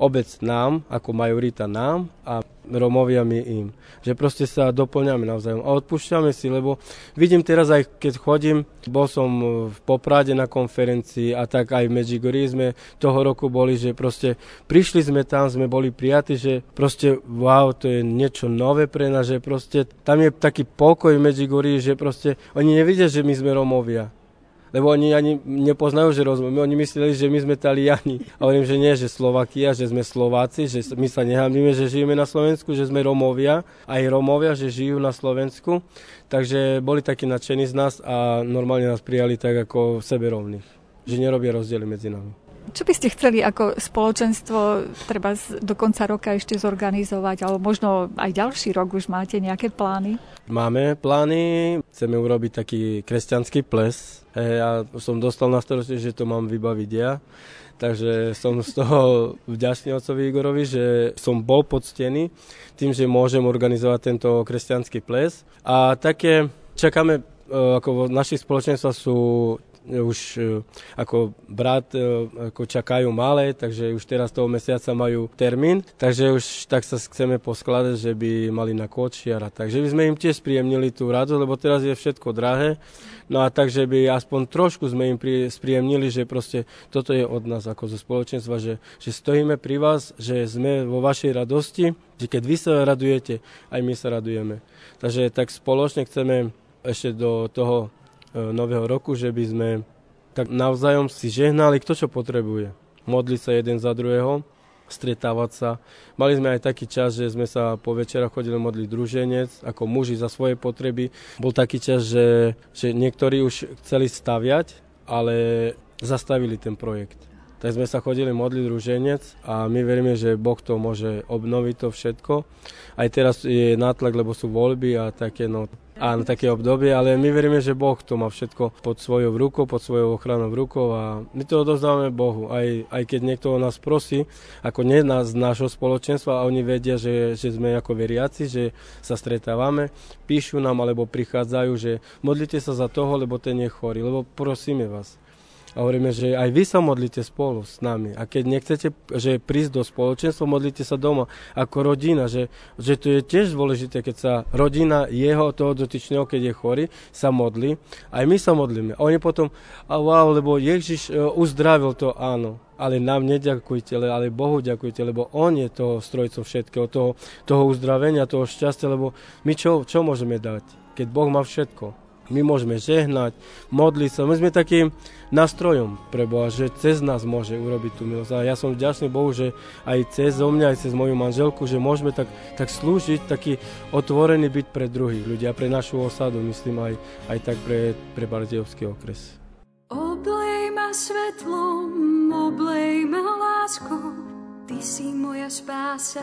Obec nám, ako majorita nám a Romovia my im. Že proste sa doplňame navzájom a odpúšťame si, lebo vidím teraz aj keď chodím, bol som v Poprade na konferencii a tak aj v Medjugorji sme toho roku boli, že proste prišli sme tam, sme boli prijatí, že proste wow, to je niečo nové pre nás, že proste tam je taký pokoj v Medjugorji, že proste oni nevidia, že my sme Romovia lebo oni ani nepoznajú, že rozumieme. Oni mysleli, že my sme Taliani. A hovorím, že nie, že Slovakia, že sme Slováci, že my sa nehambíme, že žijeme na Slovensku, že sme Romovia, aj Romovia, že žijú na Slovensku. Takže boli takí nadšení z nás a normálne nás prijali tak ako sebe rovných. Že nerobia rozdiely medzi nami. Čo by ste chceli ako spoločenstvo treba do konca roka ešte zorganizovať, alebo možno aj ďalší rok už máte nejaké plány? Máme plány, chceme urobiť taký kresťanský ples. Ja som dostal na starosti, že to mám vybaviť ja. Takže som z toho vďačný otcovi Igorovi, že som bol poctený tým, že môžem organizovať tento kresťanský ples. A také čakáme, e, ako naši spoločenstva sú už e, ako brat e, ako čakajú malé, takže už teraz toho mesiaca majú termín, takže už tak sa chceme poskladať, že by mali na kočiara. Takže by sme im tiež spríjemnili tú radosť, lebo teraz je všetko drahé. No a takže by aspoň trošku sme im spríjemnili, že proste toto je od nás ako zo spoločenstva, že, že stojíme pri vás, že sme vo vašej radosti, že keď vy sa radujete, aj my sa radujeme. Takže tak spoločne chceme ešte do toho nového roku, že by sme tak navzájom si žehnali, kto čo potrebuje. Modliť sa jeden za druhého, stretávať sa. Mali sme aj taký čas, že sme sa po večera chodili modliť druženec, ako muži za svoje potreby. Bol taký čas, že, že niektorí už chceli staviať, ale zastavili ten projekt. Tak sme sa chodili modliť druženec a my veríme, že Boh to môže obnoviť to všetko. Aj teraz je nátlak, lebo sú voľby a také, no áno, také obdobie, ale my veríme, že Boh to má všetko pod svojou rukou, pod svojou ochranou rukou a my to odovzdávame Bohu. Aj, aj keď niekto nás prosí, ako nie nás, z nášho spoločenstva a oni vedia, že, že sme ako veriaci, že sa stretávame, píšu nám alebo prichádzajú, že modlite sa za toho, lebo ten je chorý, lebo prosíme vás. A hovoríme, že aj vy sa modlite spolu s nami. A keď nechcete že prísť do spoločenstva, modlite sa doma ako rodina. Že, že to je tiež dôležité, keď sa rodina jeho, toho dotyčného, keď je chorý, sa modlí. Aj my sa modlíme. A oni potom, a wow, lebo Ježiš uh, uzdravil to, áno. Ale nám neďakujte, ale Bohu ďakujte, lebo On je toho strojcom všetkého, toho, toho uzdravenia, toho šťastia, lebo my čo, čo môžeme dať, keď Boh má všetko? My môžeme žehnať, modliť sa. My sme takým nástrojom pre Boha, že cez nás môže urobiť tú milosť. A ja som vďačný Bohu, že aj cez mňa, aj cez moju manželku, že môžeme tak, tak slúžiť, taký otvorený byť pre druhých ľudí a pre našu osadu, myslím aj, aj tak pre, pre Bardejovský okres. Oblej ma svetlom, oblej ma láskou, Ty si moja spása,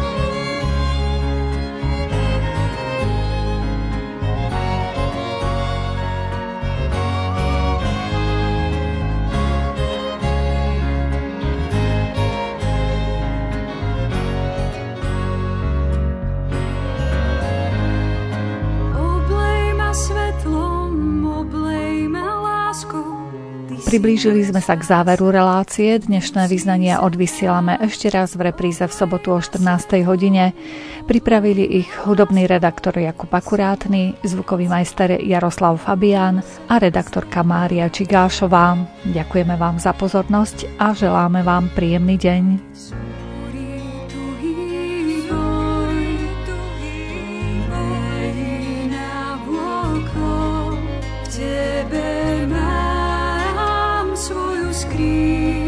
Priblížili sme sa k záveru relácie. Dnešné vyznania odvysielame ešte raz v repríze v sobotu o 14. hodine. Pripravili ich hudobný redaktor Jakub Akurátny, zvukový majster Jaroslav Fabián a redaktorka Mária Čigášová. Ďakujeme vám za pozornosť a želáme vám príjemný deň. be.